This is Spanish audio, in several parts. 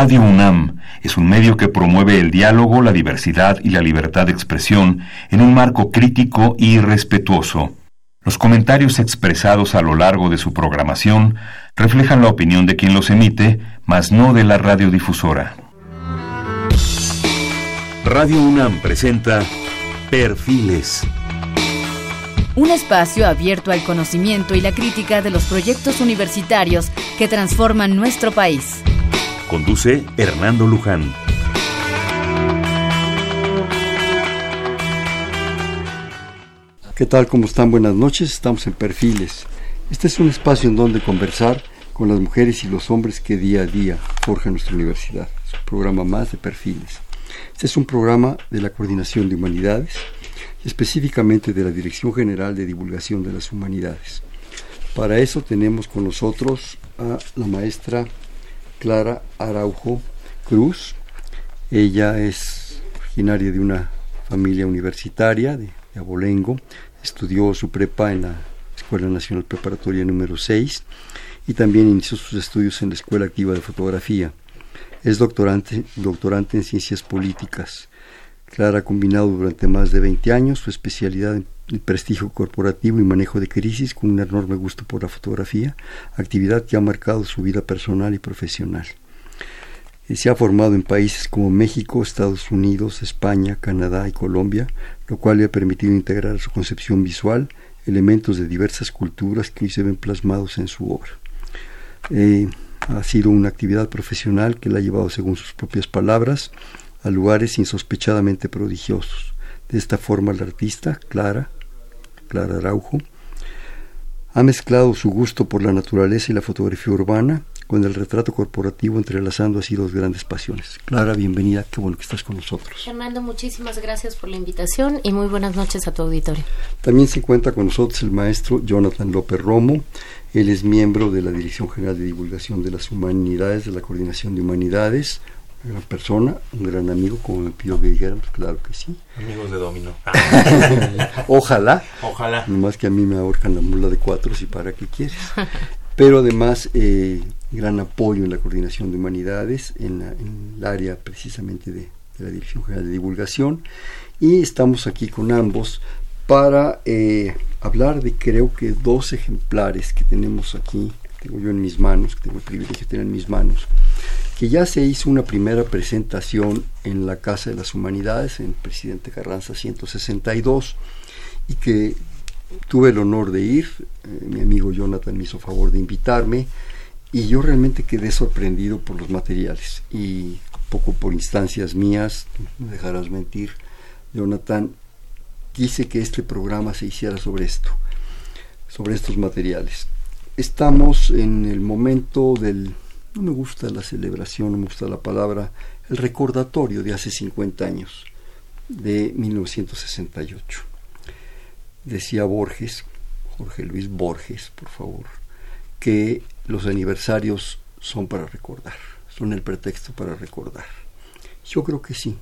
Radio UNAM es un medio que promueve el diálogo, la diversidad y la libertad de expresión en un marco crítico y respetuoso. Los comentarios expresados a lo largo de su programación reflejan la opinión de quien los emite, mas no de la radiodifusora. Radio UNAM presenta Perfiles. Un espacio abierto al conocimiento y la crítica de los proyectos universitarios que transforman nuestro país. Conduce Hernando Luján. ¿Qué tal? ¿Cómo están? Buenas noches. Estamos en Perfiles. Este es un espacio en donde conversar con las mujeres y los hombres que día a día forjan nuestra universidad. Es un programa más de Perfiles. Este es un programa de la Coordinación de Humanidades específicamente de la Dirección General de Divulgación de las Humanidades. Para eso tenemos con nosotros a la maestra Clara Araujo Cruz. Ella es originaria de una familia universitaria de, Abolengo. Estudió su prepa en la Escuela Nacional Preparatoria número 6 y también inició sus estudios en la Escuela Activa de Fotografía. Es doctorante, doctorante en Ciencias Políticas. Clara ha combinado durante más de 20 años su especialidad en prestigio corporativo y manejo de crisis con un enorme gusto por la fotografía, actividad que ha marcado su vida personal y profesional. Eh, se ha formado en países como México, Estados Unidos, España, Canadá y Colombia, lo cual le ha permitido integrar su concepción visual elementos de diversas culturas que hoy se ven plasmados en su obra. Eh, ha sido una actividad profesional que la ha llevado, según sus propias palabras, a lugares insospechadamente prodigiosos. De esta forma, la artista, Clara, Clara Araujo, ha mezclado su gusto por la naturaleza y la fotografía urbana con el retrato corporativo, entrelazando así dos grandes pasiones. Clara, bienvenida, qué bueno que estás con nosotros. Fernando, muchísimas gracias por la invitación y muy buenas noches a tu auditorio. También se encuentra con nosotros el maestro Jonathan López Romo. Él es miembro de la Dirección General de Divulgación de las Humanidades, de la Coordinación de Humanidades, una gran persona, un gran amigo, como me pidió que dijéramos, claro que sí. Amigos de Domino. Ojalá. Ojalá. Nomás que a mí me ahorcan la mula de cuatro, si para qué quieres. Pero además, eh, gran apoyo en la coordinación de humanidades, en, el área precisamente de, la Dirección General de Divulgación. Y estamos aquí con ambos para eh, hablar de creo que dos ejemplares que tenemos aquí, tengo yo en mis manos, que tengo el privilegio de tener en mis manos que ya se hizo una primera presentación en la Casa de las Humanidades, en Presidente Carranza 162, y que tuve el honor de ir, eh, mi amigo Jonathan me hizo favor de invitarme, y yo realmente quedé sorprendido por los materiales, y poco por instancias mías, no dejarás mentir, Jonathan, quise que este programa se hiciera sobre esto, sobre estos materiales. Estamos en el momento del no me gusta la celebración, no me gusta la palabra, el recordatorio de hace 50 años, de 1968. Decía Borges, Jorge Luis Borges, por favor, que los aniversarios son para recordar, son el pretexto para recordar. Yo creo que sí,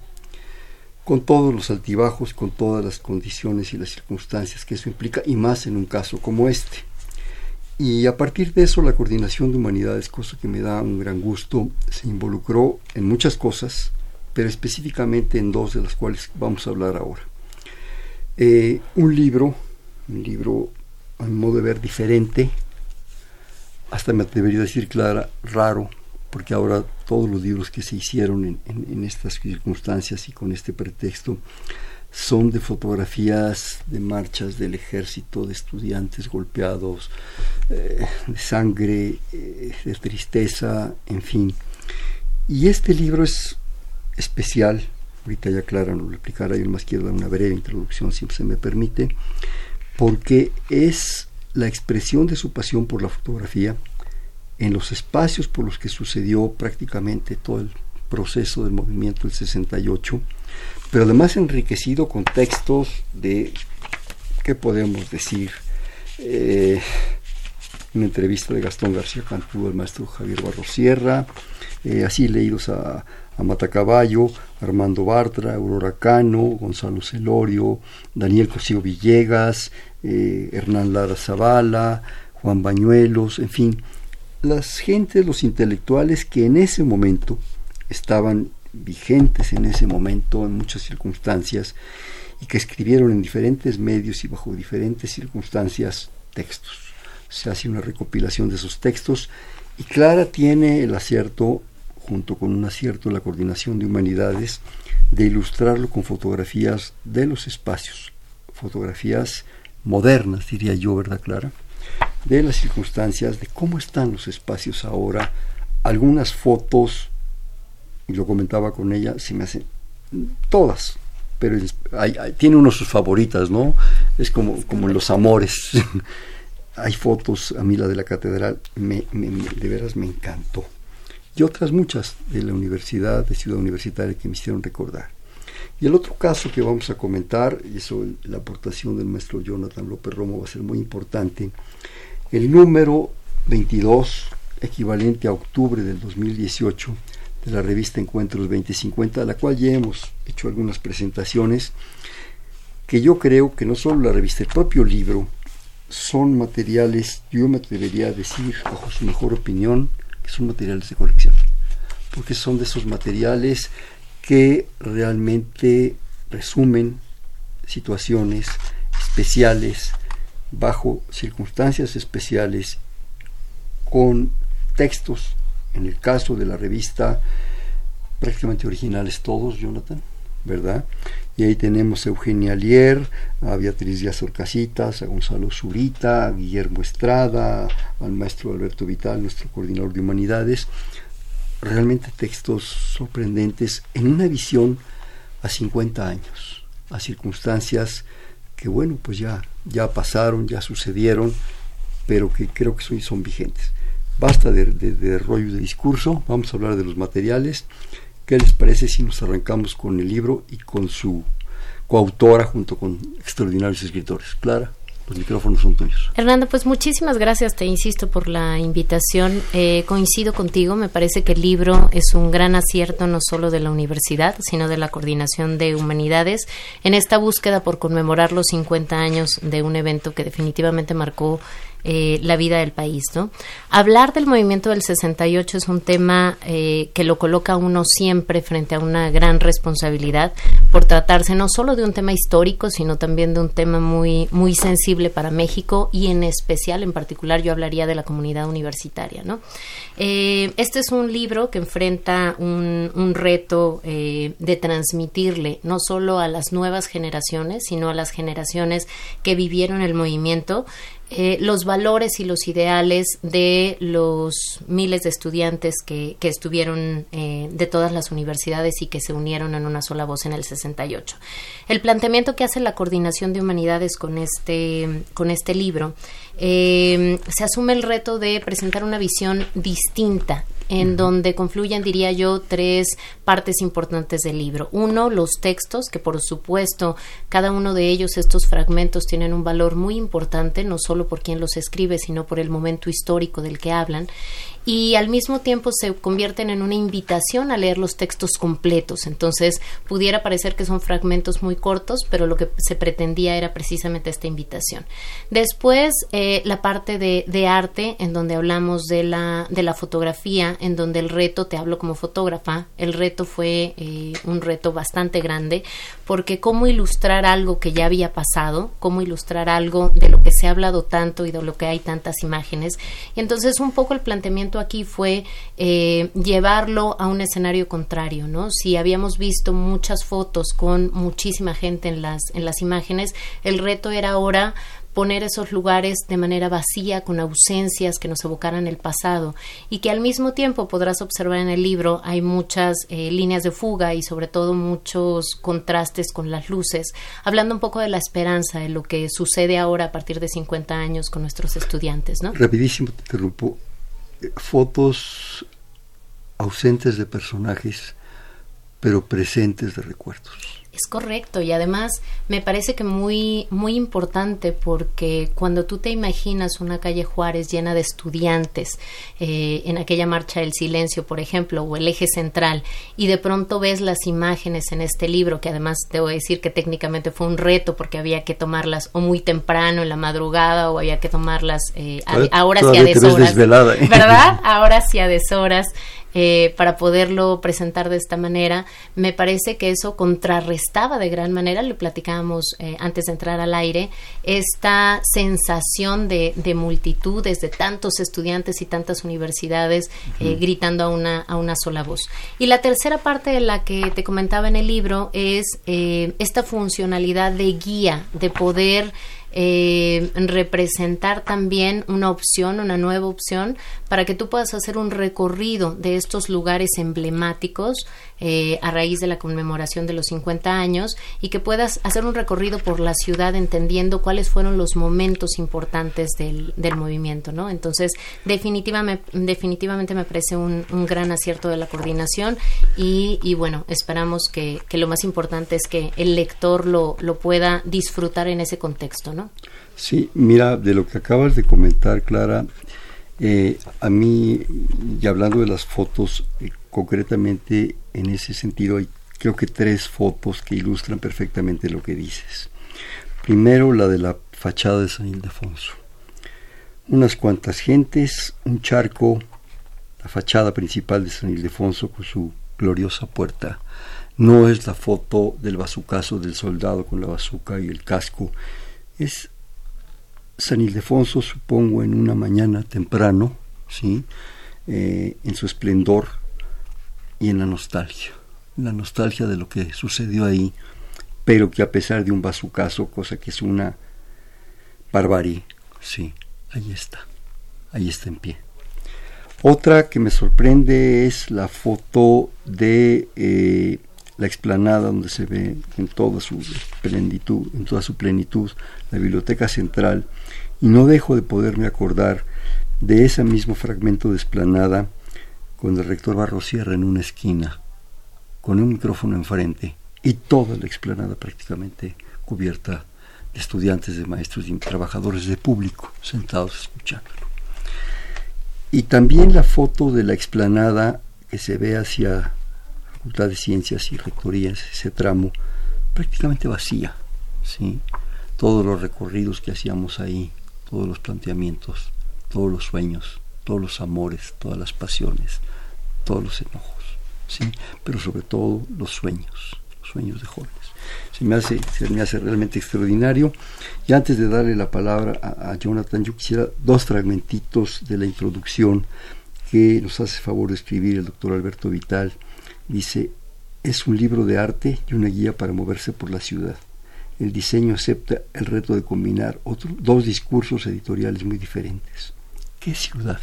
con todos los altibajos, con todas las condiciones y las circunstancias que eso implica, y más en un caso como este. Y a partir de eso la coordinación de humanidades, cosa que me da un gran gusto, se involucró en muchas cosas, pero específicamente en dos de las cuales vamos a hablar ahora. Eh, un libro, un libro a mi modo de ver diferente, hasta me atrevería a decir clara, raro, porque ahora todos los libros que se hicieron en estas circunstancias y con este pretexto son de fotografías de marchas del ejército, de estudiantes golpeados, eh, de sangre, eh, de tristeza, en fin. Y este libro es especial, ahorita ya Clara nos lo explicará, yo más quiero dar una breve introducción, si se me permite, porque es la expresión de su pasión por la fotografía en los espacios por los que sucedió prácticamente todo el proceso del movimiento del 68 pero además enriquecido con textos de, ¿qué podemos decir? Eh, una entrevista de Gastón García Cantú al maestro Javier Barrosierra, eh, así leídos a, a Matacaballo, Armando Bartra, Aurora Cano, Gonzalo Celorio, Daniel Cosío Villegas, eh, Hernán Lara Zavala, Juan Bañuelos, en fin, las gentes, los intelectuales que en ese momento estaban vigentes en ese momento, en muchas circunstancias, y que escribieron en diferentes medios y bajo diferentes circunstancias textos. Se hace una recopilación de esos textos y Clara tiene el acierto, junto con un acierto en la coordinación de humanidades, de ilustrarlo con fotografías de los espacios, fotografías modernas, diría yo, ¿verdad, Clara? De las circunstancias, de cómo están los espacios ahora, algunas fotos, y lo comentaba con ella, se me hacen todas, pero tiene uno de sus favoritas, ¿no? Es como, como en los amores. hay fotos, a mí la de la catedral, me, de veras me encantó. Y otras muchas de la universidad, de Ciudad Universitaria, que me hicieron recordar. Y el otro caso que vamos a comentar, y eso la aportación del maestro Jonathan López Romo va a ser muy importante, el número 22, equivalente a octubre del 2018, de la revista Encuentros 2050, a la cual ya hemos hecho algunas presentaciones, que yo creo que no solo la revista, el propio libro, son materiales, yo me atrevería a decir, bajo su mejor opinión, que son materiales de colección, porque son de esos materiales que realmente resumen situaciones especiales, bajo circunstancias especiales, con textos, en el caso de la revista, prácticamente originales todos, Jonathan, ¿verdad? Y ahí tenemos a Eugenia Lier, a Beatriz Díaz Orcasitas, a Gonzalo Zurita, a Guillermo Estrada, al maestro Alberto Vital, nuestro coordinador de humanidades, realmente textos sorprendentes en una visión a 50 años, a circunstancias que bueno, pues ya, ya pasaron, ya sucedieron, pero que creo que son vigentes. Basta de, de, de rollo de discurso, vamos a hablar de los materiales. ¿Qué les parece si nos arrancamos con el libro y con su coautora junto con extraordinarios escritores? Clara. Los micrófonos son tuyos. Hernando, pues muchísimas gracias, te insisto, por la invitación. Eh, coincido contigo, me parece que el libro es un gran acierto no solo de la universidad, sino de la Coordinación de Humanidades en esta búsqueda por conmemorar los 50 años de un evento que definitivamente marcó eh, la vida del país. ¿no? Hablar del movimiento del 68 es un tema eh, que lo coloca uno siempre frente a una gran responsabilidad por tratarse no solo de un tema histórico, sino también de un tema muy, muy sensible para México y en especial, en particular, yo hablaría de la comunidad universitaria. ¿no? Eh, este es un libro que enfrenta un, un reto de transmitirle no solo a las nuevas generaciones, sino a las generaciones que vivieron el movimiento, eh, los valores y los ideales de los miles de estudiantes que, que estuvieron eh, de todas las universidades y que se unieron en una sola voz en el 68. El planteamiento que hace la Coordinación de Humanidades con este, con este libro eh, se asume el reto de presentar una visión distinta en donde confluyen, diría yo, tres partes importantes del libro. Uno, los textos, que por supuesto cada uno de ellos, estos fragmentos, tienen un valor muy importante, no solo por quien los escribe, sino por el momento histórico del que hablan y al mismo tiempo se convierten en una invitación a leer los textos completos. Entonces, pudiera parecer que son fragmentos muy cortos, pero lo que se pretendía era precisamente esta invitación. Después, eh, la parte de, arte, en donde hablamos de la, de la fotografía, en donde el reto, te hablo como fotógrafa, el reto fue eh, un reto bastante grande, porque cómo ilustrar algo que ya había pasado, cómo ilustrar algo de lo que se ha hablado tanto y de lo que hay tantas imágenes. Y entonces, un poco el planteamiento aquí fue eh, llevarlo a un escenario contrario, ¿no? Si habíamos visto muchas fotos con muchísima gente en las, en las imágenes, el reto era ahora poner esos lugares de manera vacía, con ausencias que nos evocaran el pasado y que al mismo tiempo podrás observar en el libro hay muchas eh, líneas de fuga y sobre todo muchos contrastes con las luces, hablando un poco de la esperanza de lo que sucede ahora a partir de 50 años con nuestros estudiantes, ¿no? Rapidísimo te interrumpo fotos ausentes de personajes, pero presentes de recuerdos. Es correcto y además me parece que muy muy importante porque cuando tú te imaginas una calle Juárez llena de estudiantes eh, en aquella marcha del silencio, por ejemplo, o el eje central y de pronto ves las imágenes en este libro que además debo decir que técnicamente fue un reto porque había que tomarlas o muy temprano en la madrugada o había que tomarlas eh, ahora sí a deshoras, ¿eh? ¿verdad? Ahora sí a deshoras eh, para poderlo presentar de esta manera. Me parece que eso contrarrestaba de gran manera, le platicábamos eh, antes de entrar al aire, esta sensación de, multitudes, de tantos estudiantes y tantas universidades eh, gritando a una, a una sola voz. Y la tercera parte de la que te comentaba en el libro es esta funcionalidad de guía, de poder eh, representar también una opción, una nueva opción, para que tú puedas hacer un recorrido de estos lugares emblemáticos eh, a raíz de la conmemoración de los 50 años y que puedas hacer un recorrido por la ciudad entendiendo cuáles fueron los momentos importantes del, del movimiento, ¿no? Entonces, definitivamente, definitivamente me parece un, gran acierto de la coordinación y, y bueno, esperamos que, que, lo más importante es que el lector lo, lo pueda disfrutar en ese contexto, ¿no? Sí, mira, de lo que acabas de comentar, Clara, eh, a mí, y hablando de las fotos, eh, concretamente en ese sentido hay creo que tres fotos que ilustran perfectamente lo que dices. Primero la de la fachada de San Ildefonso. Unas cuantas gentes, un charco, la fachada principal de San Ildefonso con su gloriosa puerta. No es la foto del bazucazo del soldado con la bazuca y el casco. Es San Ildefonso, supongo, en una mañana temprano, ¿sí? Eh, en su esplendor y en la nostalgia, la nostalgia de lo que sucedió ahí, pero que a pesar de un bazucazo, cosa que es una barbarie, sí, ahí está, ahí está en pie. Otra que me sorprende es la foto de eh, la explanada donde se ve en toda su plenitud, en toda su plenitud, la biblioteca central, y no dejo de poderme acordar de ese mismo fragmento de explanada con el rector Barrosierra en una esquina, con un micrófono enfrente y toda la explanada prácticamente cubierta de estudiantes, de maestros y trabajadores de público sentados escuchándolo. Y también la foto de la explanada que se ve hacia Facultad de Ciencias y Rectorías, ese tramo, prácticamente vacía. ¿sí? Todos los recorridos que hacíamos ahí, todos los planteamientos, todos los sueños, todos los amores, todas las pasiones, todos los enojos, ¿sí? pero sobre todo los sueños, los sueños de jóvenes. Se me hace, se me hace realmente extraordinario. Y antes de darle la palabra a, Jonathan, yo quisiera dos fragmentitos de la introducción que nos hace favor de escribir el doctor Alberto Vital. Dice, es un libro de arte y una guía para moverse por la ciudad. El diseño acepta el reto de combinar dos discursos editoriales muy diferentes. ¿Qué ciudad?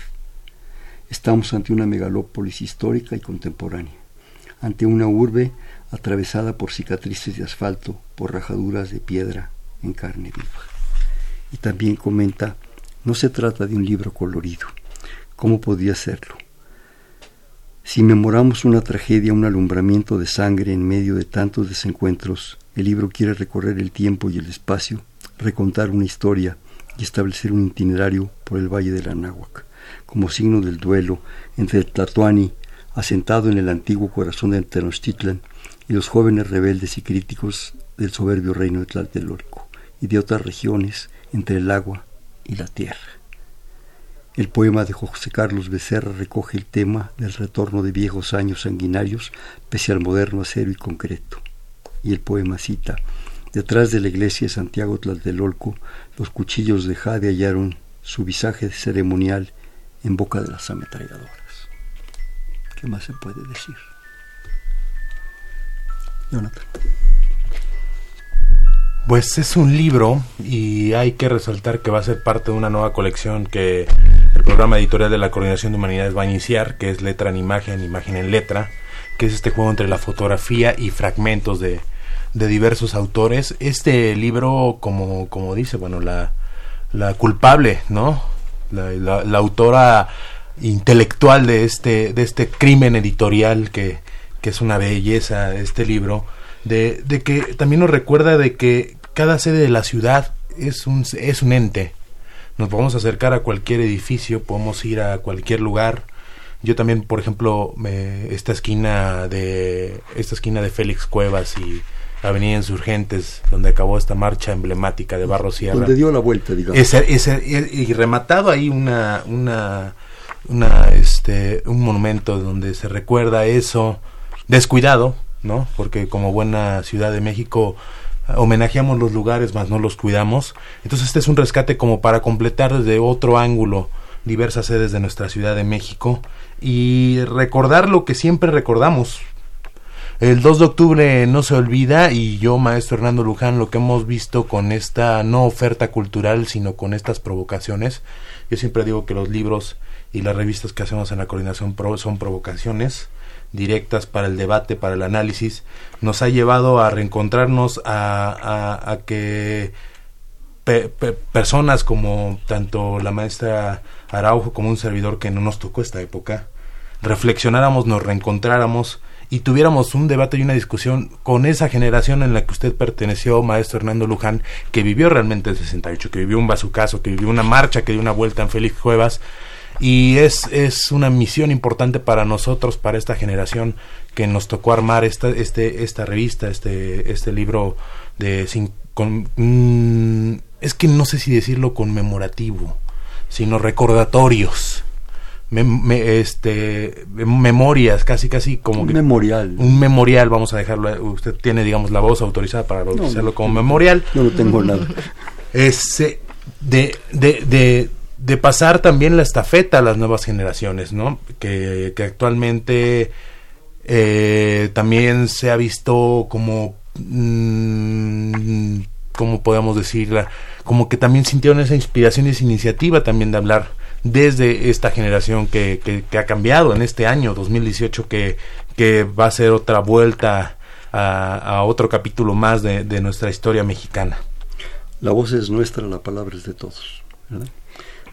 Estamos ante una megalópolis histórica y contemporánea, ante una urbe atravesada por cicatrices de asfalto, por rajaduras de piedra en carne viva. Y también comenta, no se trata de un libro colorido. ¿Cómo podía serlo? Si memoramos una tragedia, un alumbramiento de sangre en medio de tantos desencuentros, el libro quiere recorrer el tiempo y el espacio, recontar una historia y establecer un itinerario por el Valle de la Náhuac, como signo del duelo entre el Tlatoani, asentado en el antiguo corazón de Tenochtitlan, y los jóvenes rebeldes y críticos del soberbio reino de Tlatelolco, y de otras regiones entre el agua y la tierra. El poema de José Carlos Becerra recoge el tema del retorno de viejos años sanguinarios pese al moderno acero y concreto y el poema cita, detrás de la iglesia de Santiago Tlatelolco, los cuchillos de jade hallaron su visaje ceremonial en boca de las ametralladoras. ¿Qué más se puede decir? Jonathan. Pues es un libro y hay que resaltar que va a ser parte de una nueva colección que el programa editorial de la Coordinación de Humanidades va a iniciar, que es Letra en Imagen, Imagen en Letra, que es este juego entre la fotografía y fragmentos de, de diversos autores. Este libro, como, como dice, bueno, la, la culpable, ¿no? La, la, autora intelectual de este, de este crimen editorial que, que es una belleza este libro, de, de, que también nos recuerda de que cada sede de la ciudad es un, es un ente. Nos podemos acercar a cualquier edificio, podemos ir a cualquier lugar. Yo también, por ejemplo, me, esta esquina de esta esquina de Félix Cuevas y Avenida Insurgentes, donde acabó esta marcha emblemática de Barro Sierra. Donde dio la vuelta, digamos. Ese, ese, y rematado ahí una, una, una, este, un monumento donde se recuerda eso descuidado, ¿no? Porque como buena Ciudad de México homenajeamos los lugares, más no los cuidamos. Entonces este es un rescate como para completar desde otro ángulo diversas sedes de nuestra Ciudad de México y recordar lo que siempre recordamos. El 2 de octubre no se olvida y yo, maestro Hernando Luján, lo que hemos visto con esta no oferta cultural, sino con estas provocaciones. Yo siempre digo que los libros y las revistas que hacemos en la coordinación son provocaciones directas para el debate, para el análisis, nos ha llevado a reencontrarnos, a, que personas como tanto la maestra Araujo como un servidor que no nos tocó esta época, reflexionáramos, nos reencontráramos y tuviéramos un debate y una discusión con esa generación en la que usted perteneció, maestro Hernando Luján, que vivió realmente el 68, que vivió un bazucazo, que vivió una marcha, que dio una vuelta en Félix Cuevas, y es, es una misión importante para nosotros, para esta generación que nos tocó armar esta, este, esta revista, este, este libro de con, mm, es que no sé si decirlo conmemorativo, sino recordatorios. Este memorias casi casi como un memorial un memorial vamos a dejarlo usted tiene digamos la voz autorizada para bautizarlo como memorial no, no tengo nada ese de, de, de de pasar también la estafeta a las nuevas generaciones, ¿no? Que, actualmente eh, también se ha visto como, mm, ¿cómo podemos decirla? Como que también sintieron esa inspiración y esa iniciativa también de hablar desde esta generación que, que, ha cambiado en este año 2018, que, que va a ser otra vuelta a, a otro capítulo más de, de nuestra historia mexicana. La voz es nuestra, la palabra es de todos. ¿verdad?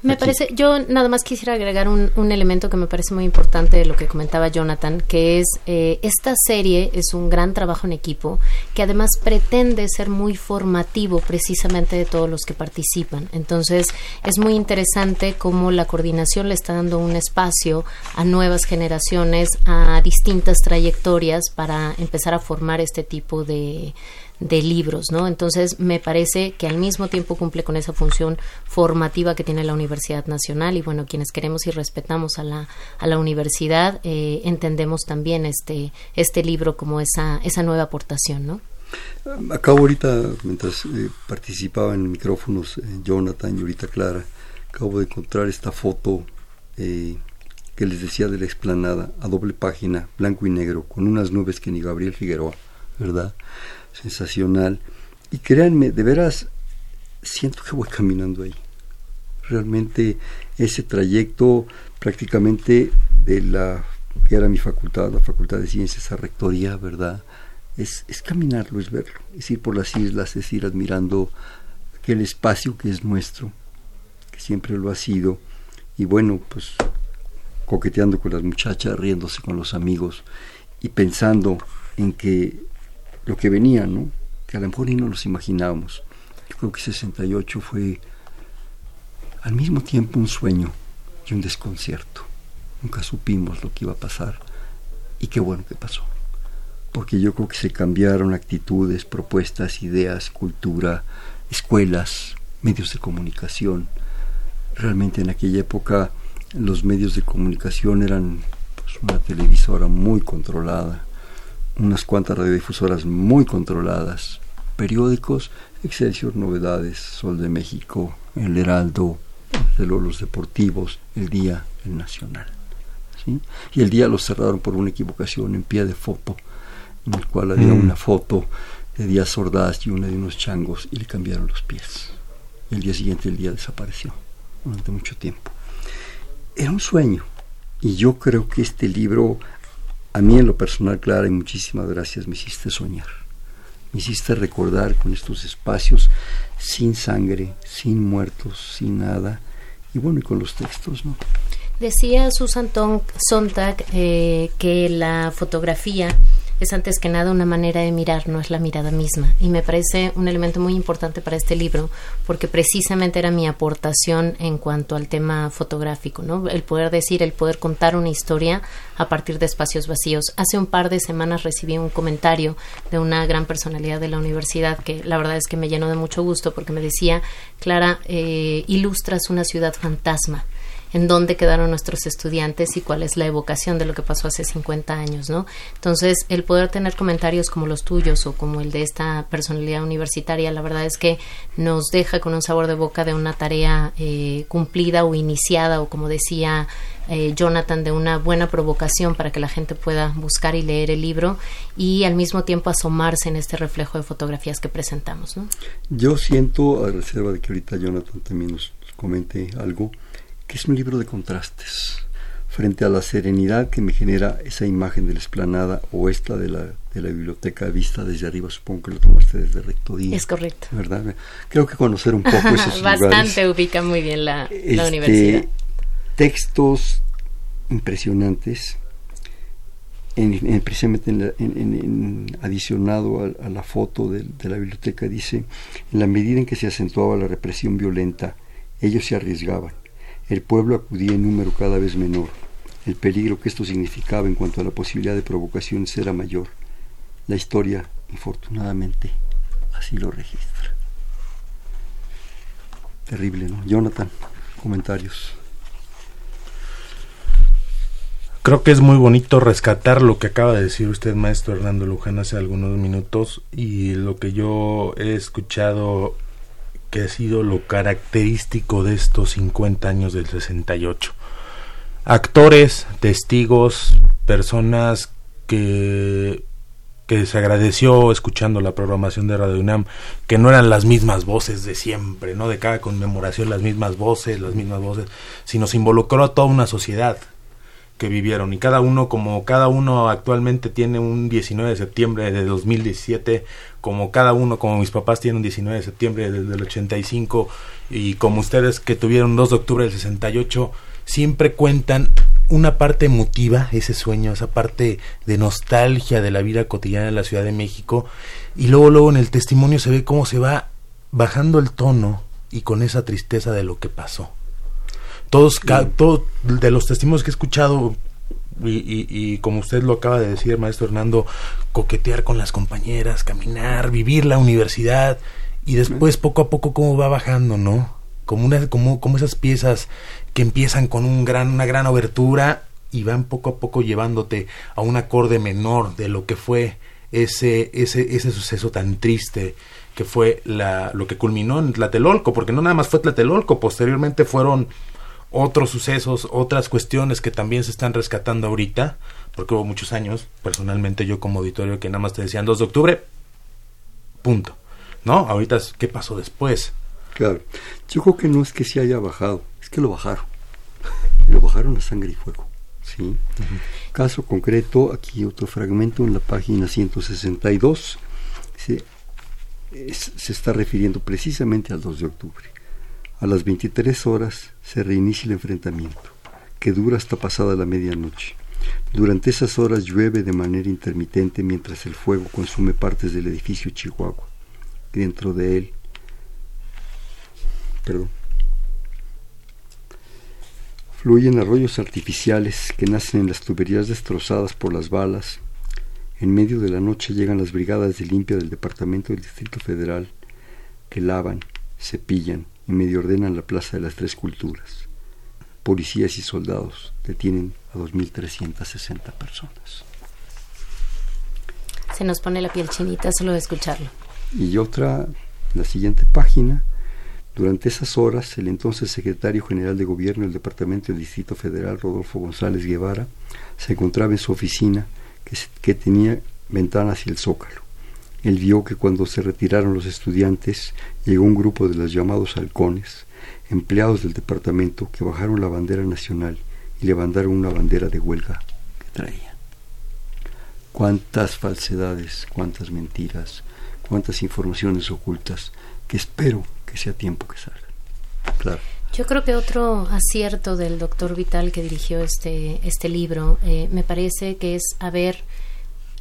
Me parece, yo nada más quisiera agregar un, un, elemento que me parece muy importante de lo que comentaba Jonathan, que es eh, esta serie es un gran trabajo en equipo que además pretende ser muy formativo precisamente de todos los que participan. Entonces es muy interesante cómo la coordinación le está dando un espacio a nuevas generaciones, a distintas trayectorias para empezar a formar este tipo de de libros, ¿no? Entonces me parece que al mismo tiempo cumple con esa función formativa que tiene la Universidad Nacional y bueno, quienes queremos y respetamos a la, a la universidad eh, entendemos también este, este libro como esa, esa nueva aportación, ¿no? Acabo ahorita, mientras eh, participaba en micrófonos eh, Jonathan y ahorita Clara, acabo de encontrar esta foto que les decía de la explanada a doble página, blanco y negro, con unas nubes que ni Gabriel Figueroa, ¿verdad? Sensacional. Y créanme, de veras, siento que voy caminando ahí. Realmente ese trayecto prácticamente de la que era mi facultad, la Facultad de Ciencias, a Rectoría, ¿verdad? Es, es caminarlo, es verlo, es ir por las islas, es ir admirando aquel espacio que es nuestro, que siempre lo ha sido, y bueno, pues coqueteando con las muchachas, riéndose con los amigos y pensando en que lo que venía, ¿no? Que a lo mejor ni no nos imaginábamos. Yo creo que 68 fue al mismo tiempo un sueño y un desconcierto. Nunca supimos lo que iba a pasar y qué bueno que pasó. Porque yo creo que se cambiaron actitudes, propuestas, ideas, cultura, escuelas, medios de comunicación. Realmente en aquella época los medios de comunicación eran pues, una televisora muy controlada, unas cuantas radiodifusoras muy controladas, periódicos, Excelsior Novedades, Sol de México, El Heraldo, de los deportivos, El Día, El Nacional. ¿sí? Y el día lo cerraron por una equivocación en pie de foto, en el cual había mm. una foto de Díaz Ordaz y una de unos changos y le cambiaron los pies. El día siguiente el día desapareció durante mucho tiempo. Era un sueño y yo creo que este libro a mí en lo personal, Clara, y muchísimas gracias, me hiciste soñar. Me hiciste recordar con estos espacios sin sangre, sin muertos, sin nada. Y bueno, y con los textos, ¿no? Decía Susan Sontag eh, que la fotografía es antes que nada una manera de mirar, no es la mirada misma. Y me parece un elemento muy importante para este libro, porque precisamente era mi aportación en cuanto al tema fotográfico, ¿no? El poder decir, el poder contar una historia a partir de espacios vacíos. Hace un par de semanas recibí un comentario de una gran personalidad de la universidad que la verdad es que me llenó de mucho gusto porque me decía, Clara, eh, ilustras una ciudad fantasma en dónde quedaron nuestros estudiantes y cuál es la evocación de lo que pasó hace 50 años, ¿no? Entonces, el poder tener comentarios como los tuyos o como el de esta personalidad universitaria, la verdad es que nos deja con un sabor de boca de una tarea eh, cumplida o iniciada o como decía eh, Jonathan, de una buena provocación para que la gente pueda buscar y leer el libro y al mismo tiempo asomarse en este reflejo de fotografías que presentamos. ¿no? Yo siento, a reserva de que ahorita Jonathan también nos comente algo, que es un libro de contrastes frente a la serenidad que me genera esa imagen de la esplanada o esta de la, de la biblioteca vista desde arriba, supongo que lo tomaste desde Rectoría. Es correcto. ¿Verdad? Creo que conocer un poco esos Bastante ubica muy bien la, este, universidad. Textos impresionantes, en, precisamente en, adicionado a, la foto de, de la biblioteca, dice, en la medida en que se acentuaba la represión violenta, ellos se arriesgaban el pueblo acudía en número cada vez menor. El peligro que esto significaba en cuanto a la posibilidad de provocaciones era mayor. La historia, infortunadamente, así lo registra. Terrible, ¿no? Jonathan, comentarios. Creo que es muy bonito rescatar lo que acaba de decir usted, maestro Hernando Luján, hace algunos minutos y lo que yo he escuchado que ha sido lo característico de estos 50 años del 68. Actores, testigos, personas que que se agradeció escuchando la programación de Radio UNAM, que no eran las mismas voces de siempre, no de cada conmemoración las mismas voces, las mismas voces, sino se involucró a toda una sociedad que vivieron y cada uno como cada uno actualmente tiene un 19 de septiembre de 2017 como cada uno, como mis papás tienen un 19 de septiembre desde el 85 y como ustedes que tuvieron 2 de octubre del 68, siempre cuentan una parte emotiva, ese sueño, esa parte de nostalgia de la vida cotidiana en la Ciudad de México y luego luego en el testimonio se ve cómo se va bajando el tono y con esa tristeza de lo que pasó. Todos, todos de los testimonios que he escuchado y, y, como usted lo acaba de decir, maestro Hernando, coquetear con las compañeras, caminar, vivir la universidad y después poco a poco cómo va bajando, ¿no? Como, una, como, como esas piezas que empiezan con un gran, una gran abertura y van poco a poco llevándote a un acorde menor de lo que fue ese, ese, ese suceso tan triste que fue la, lo que culminó en Tlatelolco, porque no nada más fue Tlatelolco, posteriormente fueron otros sucesos, otras cuestiones que también se están rescatando ahorita, porque hubo muchos años, personalmente yo como auditorio, que nada más te decían 2 de octubre, punto. ¿No? Ahorita, ¿qué pasó después? Claro, yo creo que no es que se haya bajado, es que lo bajaron. Lo bajaron a sangre y fuego. ¿sí? Caso concreto, aquí otro fragmento en la página 162, se, se está refiriendo precisamente al 2 de octubre. A las 23 horas se reinicia el enfrentamiento, que dura hasta pasada la medianoche. Durante esas horas llueve de manera intermitente mientras el fuego consume partes del edificio Chihuahua. Dentro de él, perdón, fluyen arroyos artificiales que nacen en las tuberías destrozadas por las balas. En medio de la noche llegan las brigadas de limpia del Departamento del Distrito Federal que lavan, cepillan, medio ordenan la Plaza de las Tres Culturas. Policías y soldados detienen a 2.360 personas. Se nos pone la piel chinita solo de escucharlo. Y otra, la siguiente página. Durante esas horas, el entonces secretario general de gobierno del Departamento del Distrito Federal, Rodolfo González Guevara, se encontraba en su oficina que, que tenía ventana hacia el zócalo. Él vio que cuando se retiraron los estudiantes llegó un grupo de los llamados halcones, empleados del departamento, que bajaron la bandera nacional y levantaron una bandera de huelga que traían. Cuántas falsedades, cuántas mentiras, cuántas informaciones ocultas que espero que sea tiempo que salgan. Claro. Yo creo que otro acierto del doctor Vital que dirigió este, este libro eh, me parece que es haber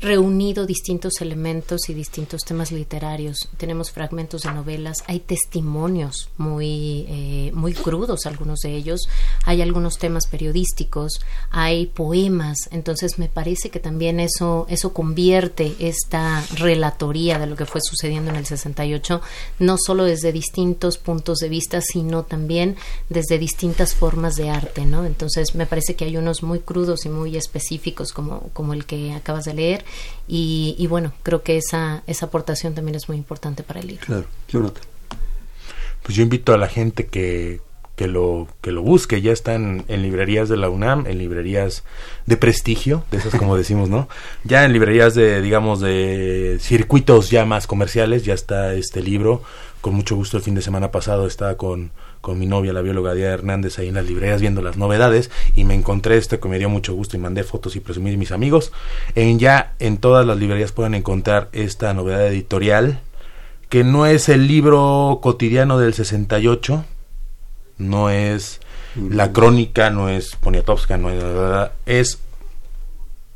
reunido distintos elementos y distintos temas literarios. Tenemos fragmentos de novelas, hay testimonios muy, eh, muy crudos, algunos de ellos, hay algunos temas periodísticos, hay poemas, entonces me parece que también eso, eso convierte esta relatoría de lo que fue sucediendo en el 68, no solo desde distintos puntos de vista, sino también desde distintas formas de arte, ¿no? Entonces me parece que hay unos muy crudos y muy específicos como, como el que acabas de leer y, bueno, creo que esa, esa aportación también es muy importante para el libro. Claro, Jonathan. Pues yo invito a la gente que, que lo, que lo busque. Ya están en librerías de la UNAM, en librerías de prestigio, de esas como decimos, ¿no? Ya en librerías de, digamos, de circuitos ya más comerciales, ya está este libro. Con mucho gusto el fin de semana pasado estaba con, con mi novia, la bióloga Díaz Hernández, ahí en las librerías viendo las novedades y me encontré este que me dio mucho gusto y mandé fotos y presumí a mis amigos. En ya en todas las librerías pueden encontrar esta novedad editorial que no es el libro cotidiano del 68, no es la crónica, no es Poniatowska, no es, es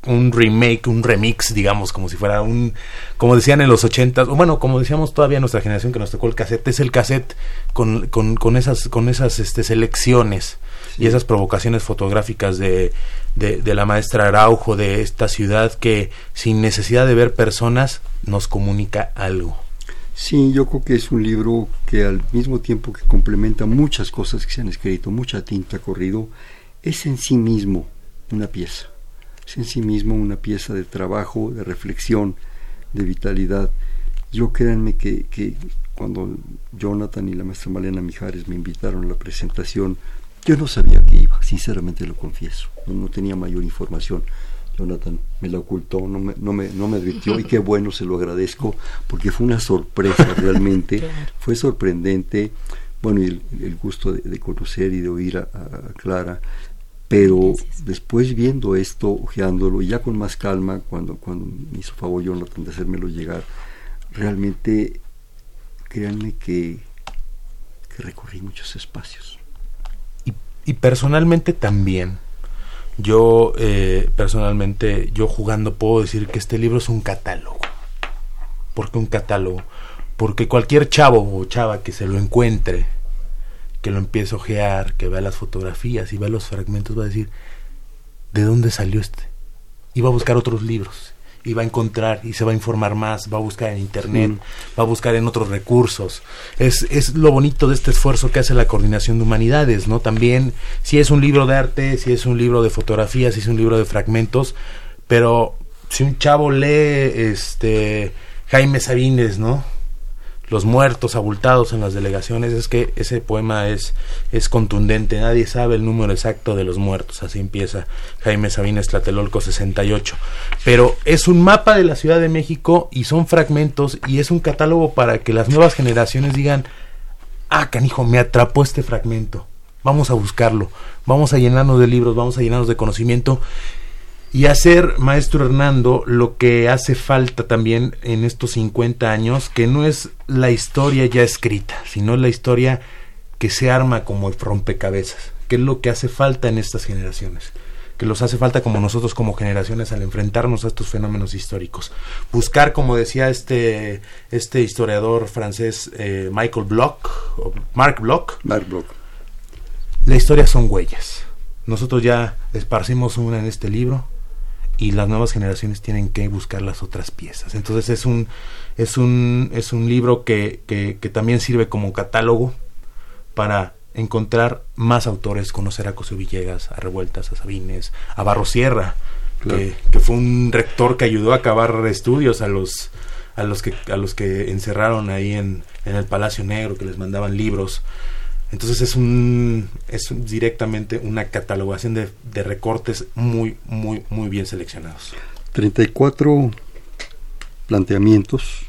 un remake, un remix, digamos, como si fuera un, como decían en los ochentas, o bueno, como decíamos todavía nuestra generación que nos tocó el cassette, es el cassette con, con, con esas, con esas este, selecciones y esas provocaciones fotográficas de, de, de, la maestra Araujo de esta ciudad que sin necesidad de ver personas nos comunica algo. Sí, yo creo que es un libro que al mismo tiempo que complementa muchas cosas que se han escrito, mucha tinta corrido, es en sí mismo una pieza es en sí mismo una pieza de trabajo, de reflexión, de vitalidad. Yo créanme que, que cuando Jonathan y la maestra Malena Mijares me invitaron a la presentación, yo no sabía que iba, sinceramente lo confieso, no, tenía mayor información. Jonathan me la ocultó, no me, no me, no me advirtió y qué bueno, se lo agradezco, porque fue una sorpresa realmente, fue sorprendente, bueno, y el, gusto de, conocer y de oír a Clara, pero después viendo esto, ojeándolo, ya con más calma, cuando, cuando me hizo favor Jonathan de hacérmelo llegar, realmente créanme que, que recorrí muchos espacios. Y, y personalmente también. Yo, eh, personalmente, yo jugando puedo decir que este libro es un catálogo. ¿Por qué un catálogo? Porque cualquier chavo o chava que se lo encuentre que lo empiece a ojear, que vea las fotografías y vea los fragmentos, va a decir, ¿de dónde salió este? Y va a buscar otros libros, y va a encontrar, y se va a informar más, va a buscar en internet, va a buscar en otros recursos. Es, es lo bonito de este esfuerzo que hace la coordinación de humanidades, ¿no? También, si es un libro de arte, si es un libro de fotografías, si es un libro de fragmentos, pero si un chavo lee este Jaime Sabines, ¿no? Los muertos abultados en las delegaciones, es que ese poema es, es contundente, nadie sabe el número exacto de los muertos, así empieza Jaime Sabines Tlatelolco 68, pero es un mapa de la Ciudad de México y son fragmentos y es un catálogo para que las nuevas generaciones digan, ah, canijo, me atrapó este fragmento, vamos a buscarlo, vamos a llenarnos de libros, vamos a llenarnos de conocimiento y hacer, maestro Hernando, lo que hace falta también en estos 50 años, que no es la historia ya escrita, sino la historia que se arma como el rompecabezas, que es lo que hace falta en estas generaciones que los hace falta como nosotros como generaciones al enfrentarnos a estos fenómenos históricos. Buscar, como decía este, este historiador francés eh, Michael Bloch, o Mark Bloch, Mark Bloch, la historia son huellas. Nosotros ya esparcimos una en este libro, y las nuevas generaciones tienen que buscar las otras piezas. Entonces es un, es un, es un libro que, que, también sirve como catálogo para encontrar más autores, conocer a Cosio Villegas, a Revueltas, a Sabines, a Barro Sierra, que, que, fue un rector que ayudó a acabar estudios a los a los que a los que encerraron ahí en, en el Palacio Negro, que les mandaban libros entonces es un es directamente una catalogación de, recortes muy, muy, muy bien seleccionados. 34 planteamientos.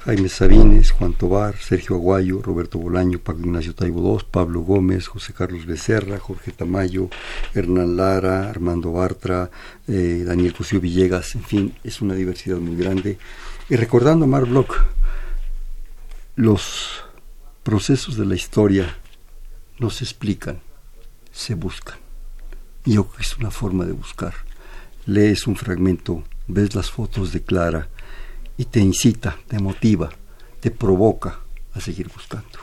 Jaime Sabines, Juan Tobar, Sergio Aguayo, Roberto Bolaño, Paco Ignacio Taibo II, Pablo Gómez, José Carlos Becerra, Jorge Tamayo, Hernán Lara, Armando Bartra, eh, Daniel Cusio Villegas, en fin, es una diversidad muy grande. Y recordando a Mark Bloch, los procesos de la historia no se explican, se buscan. Yo creo que es una forma de buscar. Lees un fragmento ves las fotos de Clara y te incita, te motiva, te provoca a seguir buscando.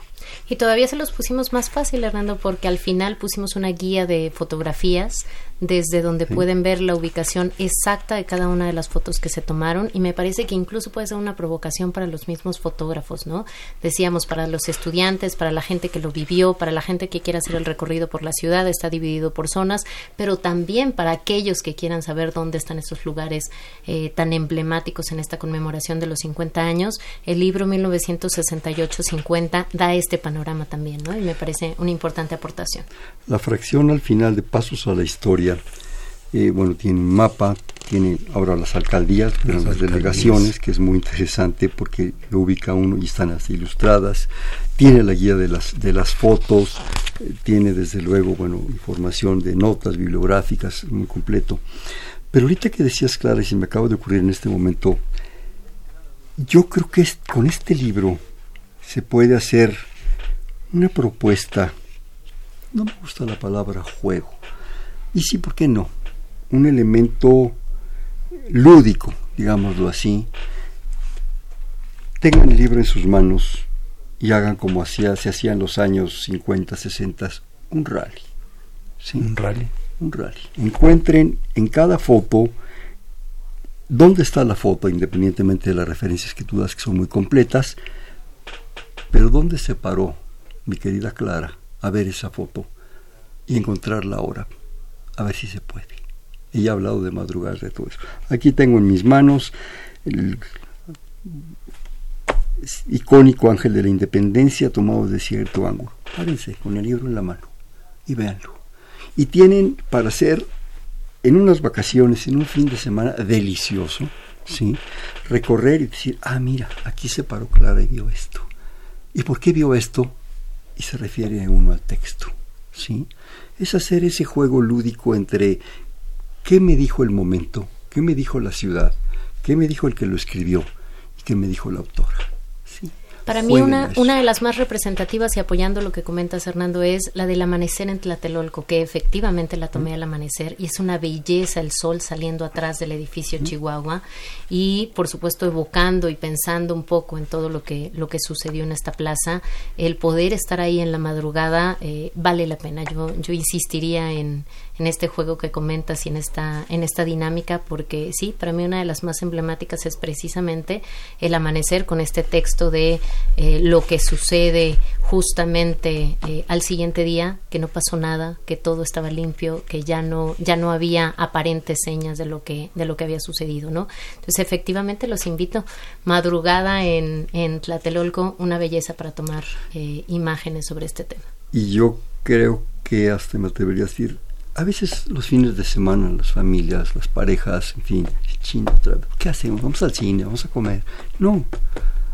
Y todavía se los pusimos más fácil, Hernando, porque al final pusimos una guía de fotografías desde donde pueden ver la ubicación exacta de cada una de las fotos que se tomaron y me parece que incluso puede ser una provocación para los mismos fotógrafos, ¿no? Decíamos para los estudiantes, para la gente que lo vivió, para la gente que quiera hacer el recorrido por la ciudad, está dividido por zonas, pero también para aquellos que quieran saber dónde están esos lugares eh, tan emblemáticos en esta conmemoración de los 50 años. El libro 1968-50 da este panorama también, ¿no? Y me parece una importante aportación. La fracción al final de Pasos a la Historia eh, bueno, tiene un mapa, tiene ahora las alcaldías, las, delegaciones, que es muy interesante porque lo ubica uno y están así ilustradas. Tiene la guía de las, de las fotos, eh, tiene desde luego, bueno, información de notas bibliográficas, muy completo. Pero ahorita que decías, Clara, y se me acaba de ocurrir en este momento, yo creo que con este libro se puede hacer una propuesta, no me gusta la palabra juego, y sí, ¿por qué no? Un elemento lúdico, digámoslo así. Tengan el libro en sus manos y hagan como hacía, se hacía en los años 50, 60, un rally. ¿sí? Un rally. Un rally. Encuentren en cada foto dónde está la foto, independientemente de las referencias que tú das, que son muy completas, pero dónde se paró mi querida Clara a ver esa foto y encontrarla ahora a ver si se puede. Ella ha hablado de madrugar de todo eso. Aquí tengo en mis manos el icónico ángel de la independencia tomado de cierto ángulo. Párense con el libro en la mano y véanlo. Y tienen para hacer en unas vacaciones, en un fin de semana delicioso, ¿sí? recorrer y decir, ah, mira, aquí se paró Clara y vio esto. ¿Y por qué vio esto? Y se refiere uno al texto. ¿sí? Es hacer ese juego lúdico entre qué me dijo el momento, qué me dijo la ciudad, qué me dijo el que lo escribió y qué me dijo la autora. Para mí una, una de las más representativas y apoyando lo que comentas Hernando es la del amanecer en Tlatelolco, que efectivamente la tomé al amanecer y es una belleza el sol saliendo atrás del edificio Chihuahua y por supuesto evocando y pensando un poco en todo lo que, lo que sucedió en esta plaza, el poder estar ahí en la madrugada eh, vale la pena. Yo, yo insistiría en, en este juego que comentas y en esta, en esta dinámica, porque sí, para mí una de las más emblemáticas es precisamente el amanecer con este texto de eh, lo que sucede justamente eh, al siguiente día, que no pasó nada, que todo estaba limpio, que ya no, ya no había aparentes señas de lo que, de lo que había sucedido, ¿no? Entonces, efectivamente, los invito. Madrugada en, en Tlatelolco, una belleza para tomar eh, imágenes sobre este tema. Y yo creo que hasta me atrevería a decir a veces los fines de semana, las familias, las parejas, en fin, ¿qué hacemos? Vamos al cine, vamos a comer. No,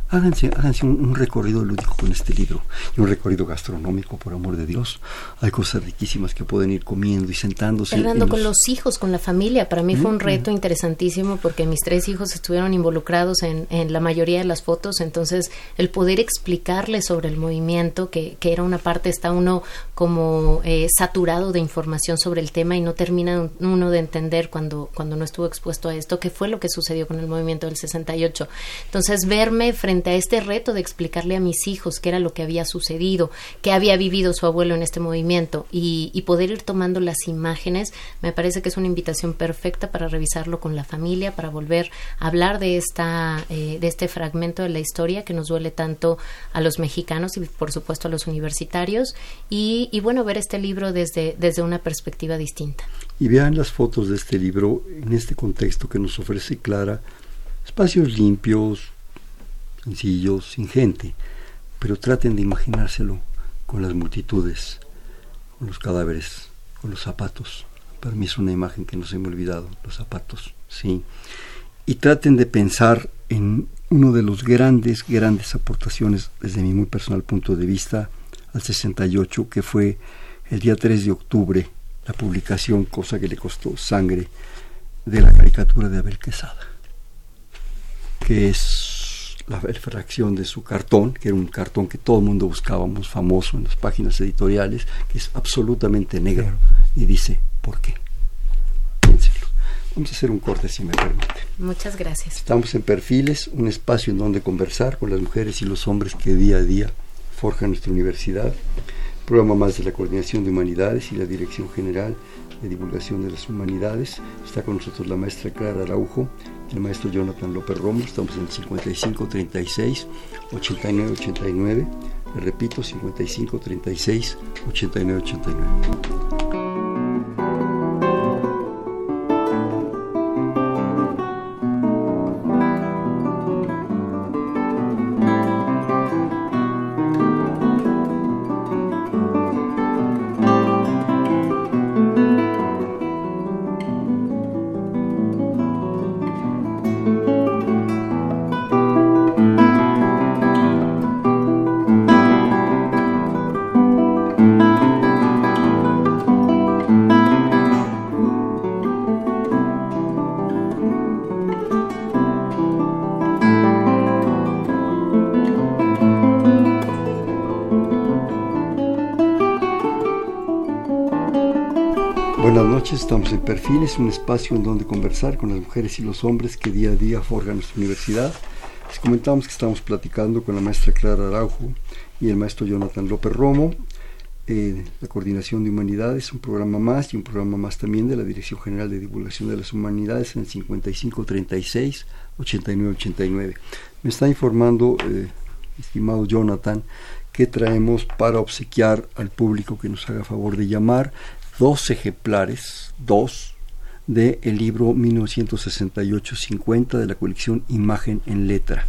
háganse, háganse un, recorrido lúdico con este libro y un recorrido gastronómico, por amor de Dios. Hay cosas riquísimas que pueden ir comiendo y sentándose. Hablando con los hijos, con la familia. Para mí fue un reto interesantísimo porque mis tres hijos estuvieron involucrados en, en, la mayoría de las fotos. Entonces, el poder explicarles sobre el movimiento, que, que era una parte, está uno como eh, saturado de información sobre el tema y no termina uno de entender cuando, cuando no estuvo expuesto a esto, qué fue lo que sucedió con el movimiento del 68. Entonces, verme frente a este reto de explicarle a mis hijos qué era lo que había sucedido, qué había vivido su abuelo en este movimiento y, poder ir tomando las imágenes, me parece que es una invitación perfecta para revisarlo con la familia, para volver a hablar de, esta, eh, de este fragmento de la historia que nos duele tanto a los mexicanos y por supuesto a los universitarios y, y bueno, ver este libro desde, desde una perspectiva distinta. Y vean las fotos de este libro en este contexto que nos ofrece Clara, espacios limpios, sencillo, sin gente, pero traten de imaginárselo con las multitudes, con los cadáveres, con los zapatos. Para mí es una imagen que no se me ha olvidado, los zapatos, sí. Y traten de pensar en uno de los grandes, grandes aportaciones desde mi muy personal punto de vista al 68, que fue el día 3 de octubre, la publicación, cosa que le costó sangre, de la caricatura de Abel Quesada, que es la fracción de su cartón, que era un cartón que todo el mundo buscábamos, famoso en las páginas editoriales, que es absolutamente negro. Y dice, ¿por qué? Piénselo. Vamos a hacer un corte si me permite. Muchas gracias. Estamos en Perfiles, un espacio en donde conversar con las mujeres y los hombres que día a día forjan nuestra universidad. Programa más de la Coordinación de Humanidades y la Dirección General de Divulgación de las Humanidades. Está con nosotros la maestra Clara Araujo el maestro Jonathan López Romo. Estamos en el 5536 8989. Le repito, 5536 8989. estamos en Perfiles, un espacio en donde conversar con las mujeres y los hombres que día a día forjan nuestra universidad. Les comentamos que estamos platicando con la maestra Clara Araujo y el maestro Jonathan López Romo, eh, la Coordinación de Humanidades, un programa más y un programa más también de la Dirección General de Divulgación de las Humanidades en el 5536-8989. Me está informando, eh, estimado Jonathan, que traemos para obsequiar al público que nos haga favor de llamar dos ejemplares, dos, del el libro 1968-50 de la colección Imagen en Letra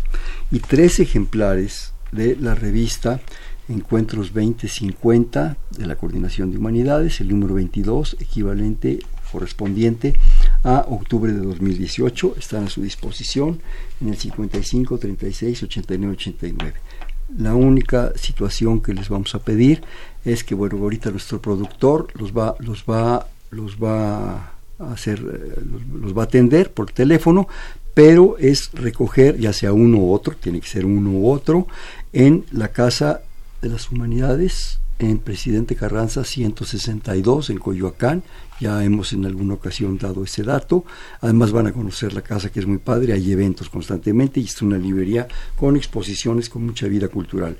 y tres ejemplares de la revista Encuentros 2050 de la Coordinación de Humanidades, el número 22, equivalente correspondiente a octubre de 2018, están a su disposición en el 55 36 89 89. La única situación que les vamos a pedir es que bueno ahorita nuestro productor los va los va los va a hacer eh, los, va a atender por teléfono pero es recoger ya sea uno u otro tiene que ser uno u otro en la casa de las humanidades en Presidente Carranza 162 en Coyoacán ya hemos en alguna ocasión dado ese dato además van a conocer la casa que es muy padre hay eventos constantemente y es una librería con exposiciones con mucha vida cultural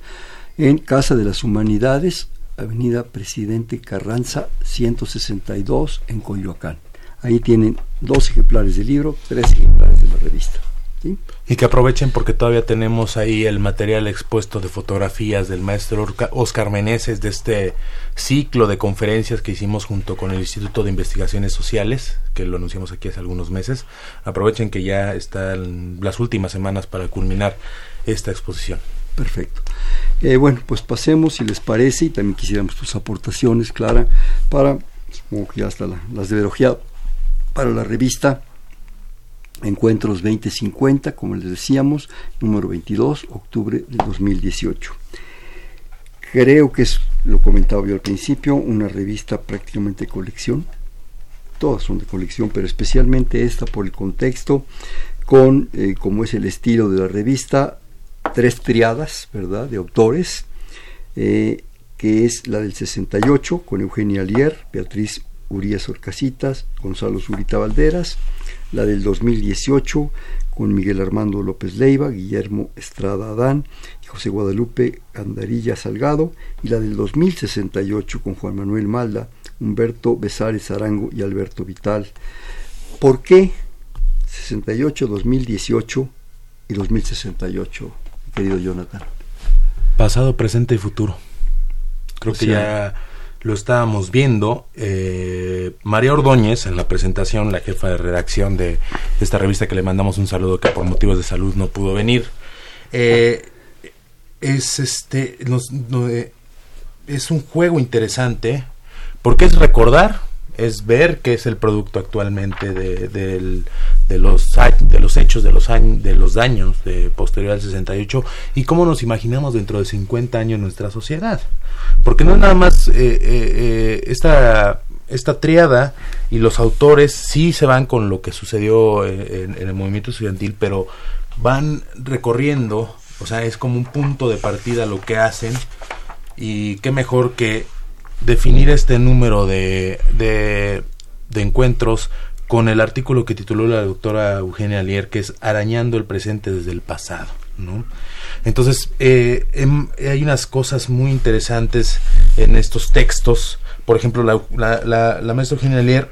en Casa de las Humanidades Avenida Presidente Carranza 162 en Coyoacán. Ahí tienen dos ejemplares del libro, tres ejemplares de la revista. Y que aprovechen porque todavía tenemos ahí el material expuesto de fotografías del maestro Oscar Meneses de este ciclo de conferencias que hicimos junto con el Instituto de Investigaciones Sociales, que lo anunciamos aquí hace algunos meses. Aprovechen que ya están las últimas semanas para culminar esta exposición. Perfecto. Eh, bueno, pues pasemos, si les parece, y también quisiéramos tus aportaciones, Clara, para, supongo que ya hasta las de para la revista Encuentros 2050, como les decíamos, número 22, octubre de 2018. Creo que es, lo comentaba yo al principio, una revista prácticamente colección. Todas son de colección, pero especialmente esta por el contexto, con, eh, como es el estilo de la revista, tres triadas, ¿verdad?, de autores, eh, que es la del 68 con Eugenia Alier, Beatriz Urias Orcasitas, Gonzalo Zurita Valderas, la del 2018 con Miguel Armando López Leiva, Guillermo Estrada Adán y José Guadalupe Andarilla Salgado, y la del 2068 con Juan Manuel Malda, Humberto Besares Arango y Alberto Vital. ¿Por qué 68, 2018 y 2068? querido Jonathan? Pasado, presente y futuro. Creo que ya lo estábamos viendo. Eh, María Ordóñez, en la presentación, la jefa de redacción de esta revista que le mandamos un saludo que por motivos de salud no pudo venir, eh, es este eh, es un juego interesante porque es recordar es ver qué es el producto actualmente de, los, de los hechos, de los, de los daños de posterior al 68 y cómo nos imaginamos dentro de 50 años nuestra sociedad. Porque no es nada más eh, eh, eh, esta, esta triada y los autores sí se van con lo que sucedió en, en el movimiento estudiantil, pero van recorriendo, o sea, es como un punto de partida lo que hacen y qué mejor que definir este número de, de, encuentros con el artículo que tituló la doctora Eugenia Alier, que es Arañando el presente desde el pasado. ¿no? Entonces, eh, em, hay unas cosas muy interesantes en estos textos. Por ejemplo, la, la, maestra Eugenia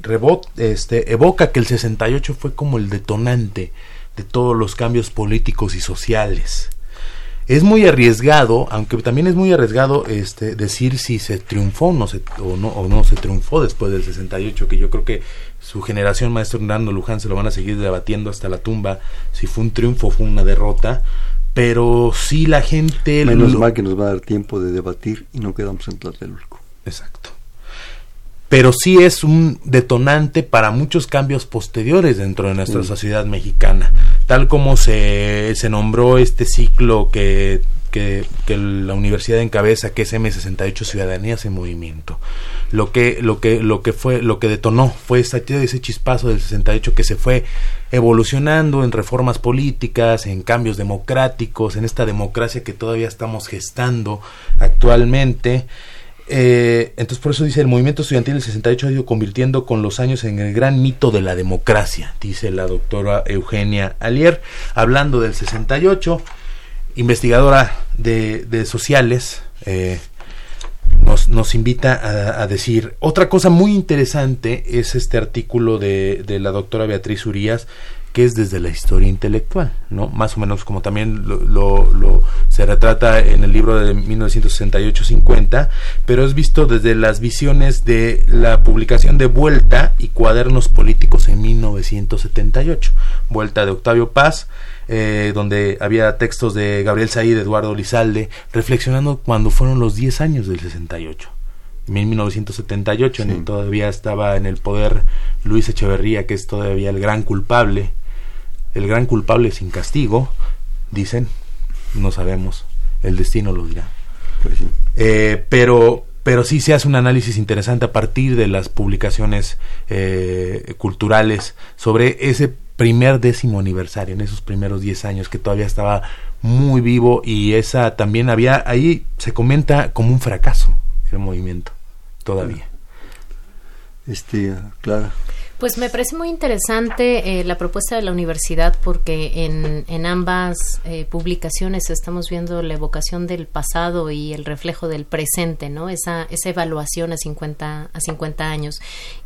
rebot, este, evoca que el 68 fue como el detonante de todos los cambios políticos y sociales es muy arriesgado, aunque también es muy arriesgado este, decir si se triunfó no se, o, no, o no se triunfó después del 68, que yo creo que su generación, maestro Hernando Luján, se lo van a seguir debatiendo hasta la tumba, si fue un triunfo o fue una derrota, pero sí la gente... Menos mal que nos va a dar tiempo de debatir y no quedamos en Tlatelolco. Exacto pero sí es un detonante para muchos cambios posteriores dentro de nuestra sociedad mexicana, tal como se, se nombró este ciclo que, que, la universidad encabeza, que es M68 Ciudadanías en Movimiento. Lo que, lo que, lo que fue, lo que detonó fue ese, ese chispazo del 68 que se fue evolucionando en reformas políticas, en cambios democráticos, en esta democracia que todavía estamos gestando actualmente eh, entonces por eso dice, el movimiento estudiantil del 68 ha ido convirtiendo con los años en el gran mito de la democracia, dice la doctora Eugenia Alier, hablando del 68, investigadora de, sociales, eh, nos, invita a, decir, otra cosa muy interesante es este artículo de, de la doctora Beatriz Urias, que es desde la historia intelectual, ¿no? Más o menos como también lo, lo, se retrata en el libro de 1968-50, pero es visto desde las visiones de la publicación de Vuelta y Cuadernos Políticos en 1978. Vuelta de Octavio Paz, eh, donde había textos de Gabriel Said, Eduardo Lizalde, reflexionando cuando fueron los 10 años del 68. En 1978 todavía estaba en el poder Luis Echeverría, que es todavía el gran culpable el gran culpable sin castigo, dicen, no sabemos, el destino lo dirá. Pues eh, pero, pero sí se hace un análisis interesante a partir de las publicaciones eh, culturales sobre ese primer décimo aniversario, en esos primeros diez años que todavía estaba muy vivo y esa también había, ahí se comenta como un fracaso el movimiento, todavía. Este, Clara. Pues me parece muy interesante eh, la propuesta de la universidad porque en, en ambas eh, publicaciones estamos viendo la evocación del pasado y el reflejo del presente, ¿no? Esa, esa evaluación a 50, a 50 años.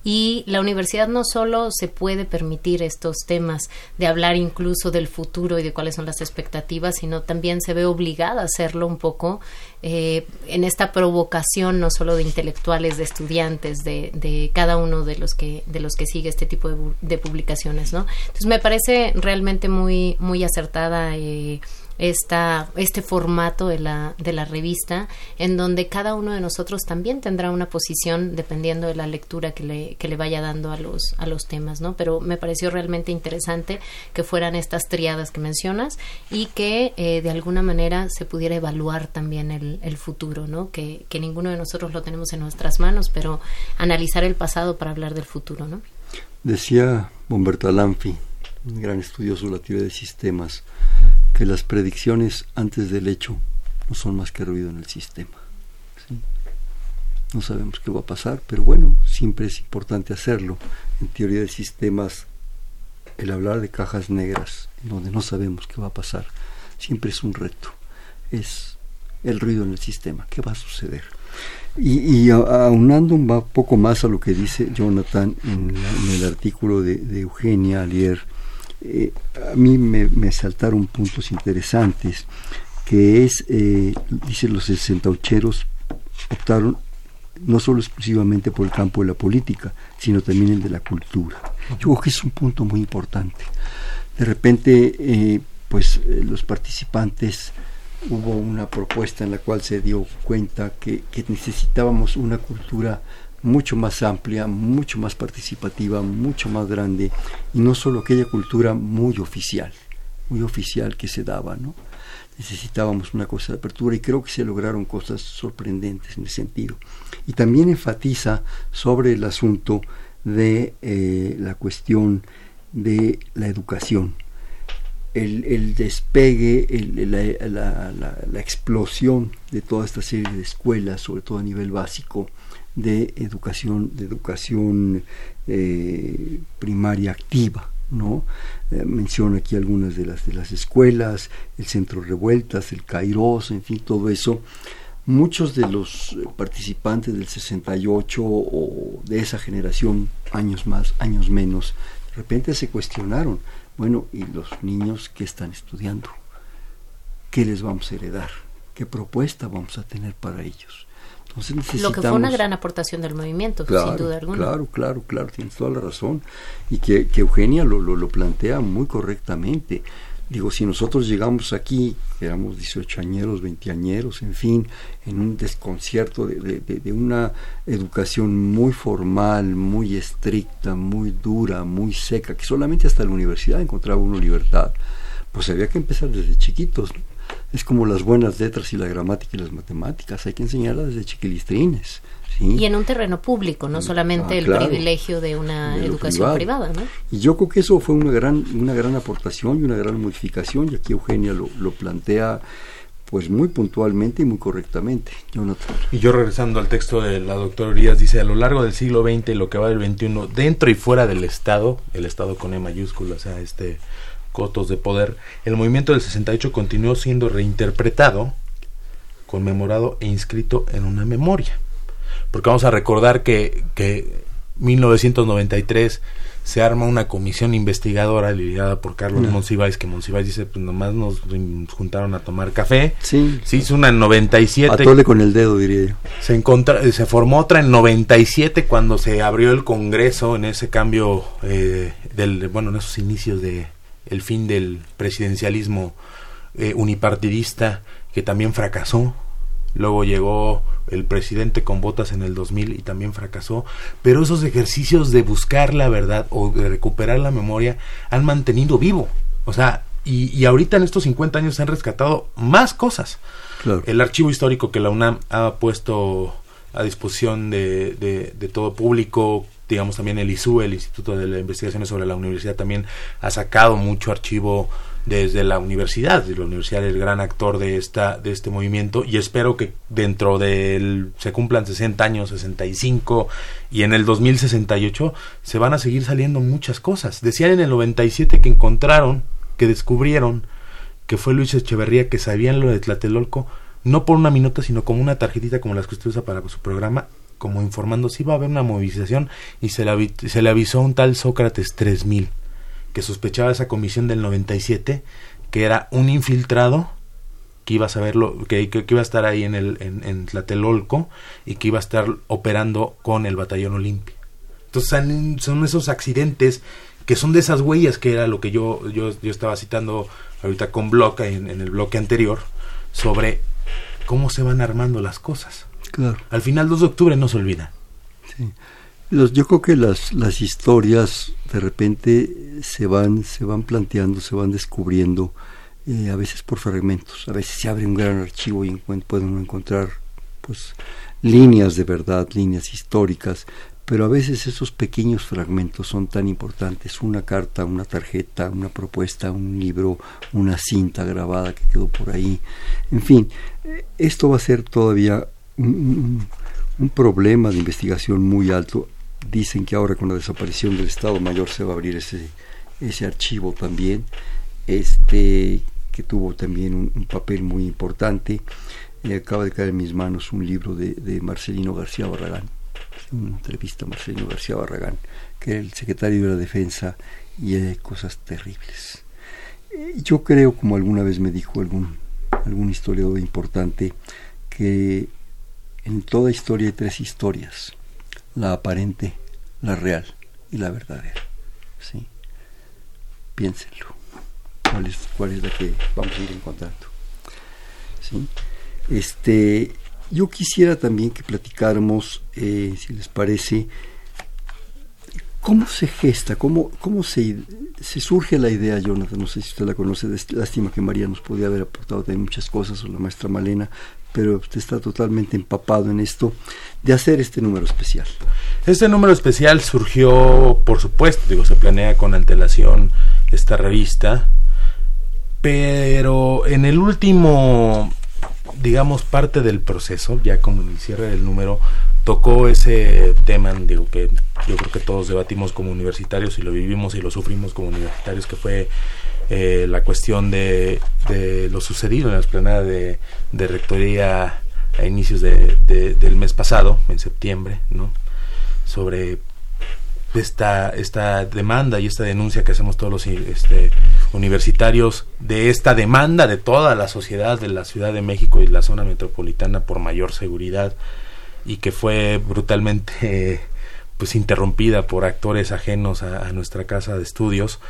Y la universidad no solo se puede permitir estos temas de hablar incluso del futuro y de cuáles son las expectativas, sino también se ve obligada a hacerlo un poco eh, en esta provocación no solo de intelectuales, de estudiantes, de, de cada uno de los que, de los que sigue este tipo de, publicaciones, ¿no? Entonces me parece realmente muy, muy acertada eh, esta, este formato de la, de la revista, en donde cada uno de nosotros también tendrá una posición dependiendo de la lectura que le, que le vaya dando a los, a los temas, ¿no? Pero me pareció realmente interesante que fueran estas triadas que mencionas y que eh, de alguna manera se pudiera evaluar también el, el futuro, ¿no? Que, que ninguno de nosotros lo tenemos en nuestras manos, pero analizar el pasado para hablar del futuro, ¿no? Decía Humberto Alanfi, un gran estudioso de la teoría de sistemas, que las predicciones antes del hecho no son más que ruido en el sistema. No sabemos qué va a pasar, pero bueno, siempre es importante hacerlo. En teoría de sistemas, el hablar de cajas negras, donde no sabemos qué va a pasar, siempre es un reto. Es el ruido en el sistema, ¿qué va a suceder? Y, aunando un poco más a lo que dice Jonathan en, el artículo de, Eugenia Alier, eh, a mí me, saltaron puntos interesantes, que es, eh, los sesentaucheros optaron no solo exclusivamente por el campo de la política, sino también el de la cultura. Yo creo que es un punto muy importante. De repente, eh, pues los participantes hubo una propuesta en la cual se dio cuenta que, necesitábamos una cultura mucho más amplia, mucho más participativa, mucho más grande, y no solo aquella cultura muy oficial, muy oficial que se daba, ¿no? Necesitábamos una cosa de apertura y creo que se lograron cosas sorprendentes en ese sentido. Y también enfatiza sobre el asunto de eh, la cuestión de la educación el, despegue, la, explosión de toda esta serie de escuelas, sobre todo a nivel básico, de educación, de educación eh, primaria activa. ¿no? Eh, menciona aquí algunas de las, de las escuelas, el Centro Revueltas, el Kairos, en fin, todo eso. Muchos de los participantes del 68 o de esa generación, años más, años menos, de repente se cuestionaron, bueno, ¿y los niños qué están estudiando? ¿Qué les vamos a heredar? ¿Qué propuesta vamos a tener para ellos? Lo que fue una gran aportación del movimiento, sin duda alguna. Claro, claro, claro, tienes toda la razón. Y que, Eugenia lo, lo, plantea muy correctamente. Digo, si nosotros llegamos aquí, éramos 18 añeros, 20 añeros, en fin, en un desconcierto de, de, de, una educación muy formal, muy estricta, muy dura, muy seca, que solamente hasta la universidad encontraba una libertad, pues había que empezar desde chiquitos. ¿no? Es como las buenas letras y la gramática y las matemáticas, hay que enseñarlas desde chiquilistrines. Y en un terreno público, no mm, solamente ah, el privilegio de una educación privada. ¿no? Y yo creo que eso fue una gran, una gran aportación y una gran modificación, y aquí Eugenia lo, lo plantea pues muy puntualmente y muy correctamente. Y yo regresando al texto de la doctora Urias, dice, a lo largo del siglo XX, lo que va del XXI, dentro y fuera del Estado, el Estado con E mayúscula, o sea, este cotos de poder, el movimiento del 68 continuó siendo reinterpretado, conmemorado e inscrito en una memoria. Porque vamos a recordar que, que 1993 se arma una comisión investigadora liderada por Carlos Monsiváis, que Monsiváis dice, pues nomás nos juntaron a tomar café. Sí. Se hizo una en 97. Atole con el dedo, diría yo. Se, se formó otra en 97 cuando se abrió el Congreso en ese cambio, eh, del, bueno, en esos inicios de, el fin del presidencialismo eh, unipartidista que también fracasó. Luego llegó el presidente con botas en el 2000 y también fracasó. Pero esos ejercicios de buscar la verdad o de recuperar la memoria han mantenido vivo. O sea, y, ahorita en estos 50 años se han rescatado más cosas. El archivo histórico que la UNAM ha puesto a disposición de, de, de todo público digamos también el ISU, el Instituto de Investigaciones sobre la Universidad, también ha sacado mucho archivo desde la universidad, la universidad es el gran actor de esta de este movimiento y espero que dentro del se cumplan 60 años, 65 y en el 2068 se van a seguir saliendo muchas cosas. Decían en el 97 que encontraron, que descubrieron que fue Luis Echeverría que sabían lo de Tlatelolco no por una minuta, sino como una tarjetita como las que usted usa para su programa como informando si iba a haber una movilización y se le, se le avisó a un tal Sócrates 3000 que sospechaba esa comisión del 97 que era un infiltrado que iba a saberlo que, que, iba a estar ahí en el en, Tlatelolco y que iba a estar operando con el batallón Olimpia. Entonces son, esos accidentes que son de esas huellas que era lo que yo yo, yo estaba citando ahorita con bloque en el bloque anterior sobre cómo se van armando las cosas al final, 2 de octubre no se olvida. yo creo que las, las historias de repente se van, se van planteando, se van descubriendo, eh, a veces por fragmentos. A veces se abre un gran archivo y pueden encontrar pues líneas de verdad, líneas históricas, pero a veces esos pequeños fragmentos son tan importantes, una carta, una tarjeta, una propuesta, un libro, una cinta grabada que quedó por ahí, en fin, eh, esto va a ser todavía un, problema de investigación muy alto. Dicen que ahora con la desaparición del Estado Mayor se va a abrir ese, ese archivo también, este que tuvo también un, papel muy importante. acaba de caer en mis manos un libro de, Marcelino García Barragán, una entrevista a Marcelino García Barragán, que era el secretario de la Defensa, y hay cosas terribles. Yo creo, como alguna vez me dijo algún, algún historiador importante, que en toda historia hay tres historias, la aparente, la real y la verdadera. ¿sí? Piénsenlo. ¿Cuál es, cuál es la que vamos a ir encontrando? ¿sí? Este, yo quisiera también que platicáramos, eh, si les parece, ¿Cómo se gesta? ¿Cómo, cómo se, surge la idea, Jonathan? No sé si usted la conoce, lástima que María nos podía haber aportado también muchas cosas, o la maestra Malena, pero usted está totalmente empapado en esto, de hacer este número especial. Este número especial surgió, por supuesto, digo, se planea con antelación esta revista, pero en el último digamos, parte del proceso, ya como el cierre del número, tocó ese tema, digo que yo creo que todos debatimos como universitarios y lo vivimos y lo sufrimos como universitarios, que fue eh, la cuestión de, lo sucedido en la esplanada de, de rectoría a inicios de, del mes pasado, en septiembre, ¿no? sobre esta, esta demanda y esta denuncia que hacemos todos los este, universitarios de esta demanda de toda la sociedad de la Ciudad de México y la zona metropolitana por mayor seguridad y que fue brutalmente pues interrumpida por actores ajenos a, nuestra casa de estudios.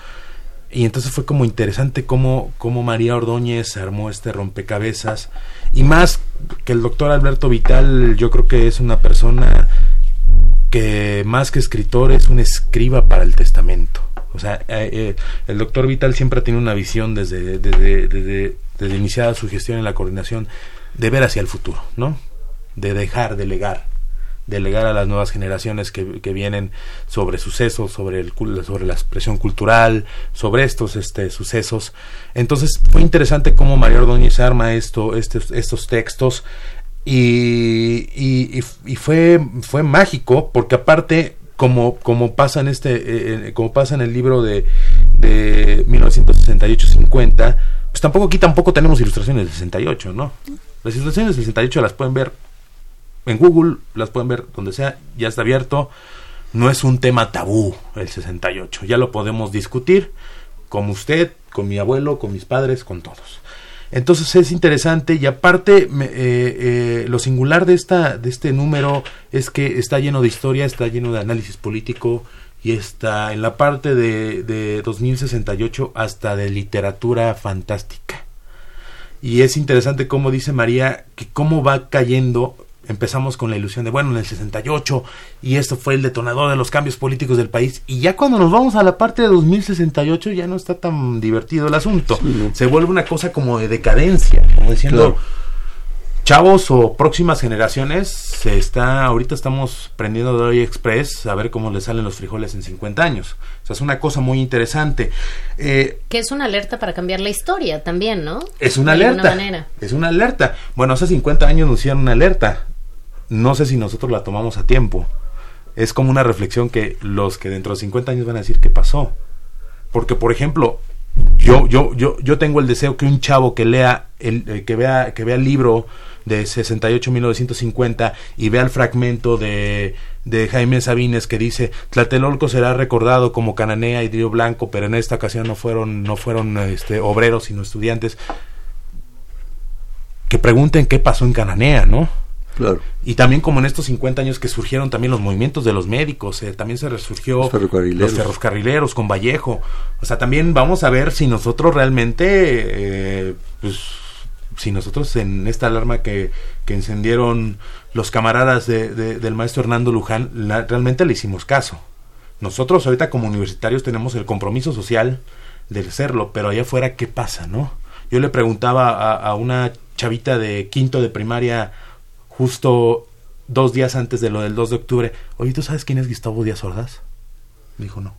Y entonces fue como interesante cómo, cómo María Ordóñez armó este rompecabezas. Y más que el doctor Alberto Vital yo creo que es una persona que más que escritor es un escriba para el testamento. O sea, eh, eh, el doctor Vital siempre ha tenido una visión desde, desde, desde, desde, iniciada su gestión en la coordinación de ver hacia el futuro, ¿no? De dejar, de legar, de legar a las nuevas generaciones que, vienen sobre sucesos, sobre, el, sobre la expresión cultural, sobre estos este, sucesos. Entonces fue interesante cómo María Ordóñez arma esto, estos, estos textos y, y, fue, fue mágico porque aparte como, como pasa en este eh, eh, como pasa en el libro de, de 1968-50 pues tampoco aquí tampoco tenemos ilustraciones del 68 no las ilustraciones del 68 las pueden ver en Google las pueden ver donde sea ya está abierto. No es un tema tabú el 68 ya lo podemos discutir con usted con mi abuelo con mis padres con todos entonces es interesante y aparte eh, eh, lo singular de, esta, de este número es que está lleno de historia, está lleno de análisis político y está en la parte de, de 2068 hasta de literatura fantástica. Y es interesante cómo dice María que cómo va cayendo empezamos con la ilusión de, bueno, en el 68, y esto fue el detonador de los cambios políticos del país, y ya cuando nos vamos a la parte de 2068 ya no está tan divertido el asunto, se vuelve una cosa como de decadencia, como diciendo, chavos o próximas generaciones, se está, ahorita estamos prendiendo de hoy Express a ver cómo le salen los frijoles en 50 años. O sea, es una cosa muy interesante. Eh, que es una alerta para cambiar la historia también, ¿no? Es una alerta. Es una alerta. Bueno, hace 50 años nos hicieron una alerta no sé si nosotros la tomamos a tiempo. Es como una reflexión que los que dentro de 50 años van a decir qué pasó. Porque, por ejemplo, yo, yo, yo, yo tengo el deseo que un chavo que lea, el, eh, que, vea, que vea el libro de 68-1950 y vea el fragmento de, de Jaime Sabines que dice Tlatelolco será recordado como Cananea y Río Blanco, pero en esta ocasión no fueron, no fueron este, obreros sino estudiantes. Que pregunten qué pasó en Cananea, ¿no? Y también como en estos 50 años que surgieron también los movimientos de los médicos, eh, también se resurgió los ferrocarrileros. con Vallejo. O sea, también vamos a ver si nosotros realmente, eh, pues, si nosotros en esta alarma que, que encendieron los camaradas de, del maestro Hernando Luján, realmente le hicimos caso. Nosotros ahorita como universitarios tenemos el compromiso social de serlo, pero allá afuera, ¿qué pasa, no? Yo le preguntaba a, a una chavita de quinto de primaria justo dos días antes de lo del 2 de octubre, oye, ¿tú sabes quién es Gustavo Díaz Ordaz? Dijo no.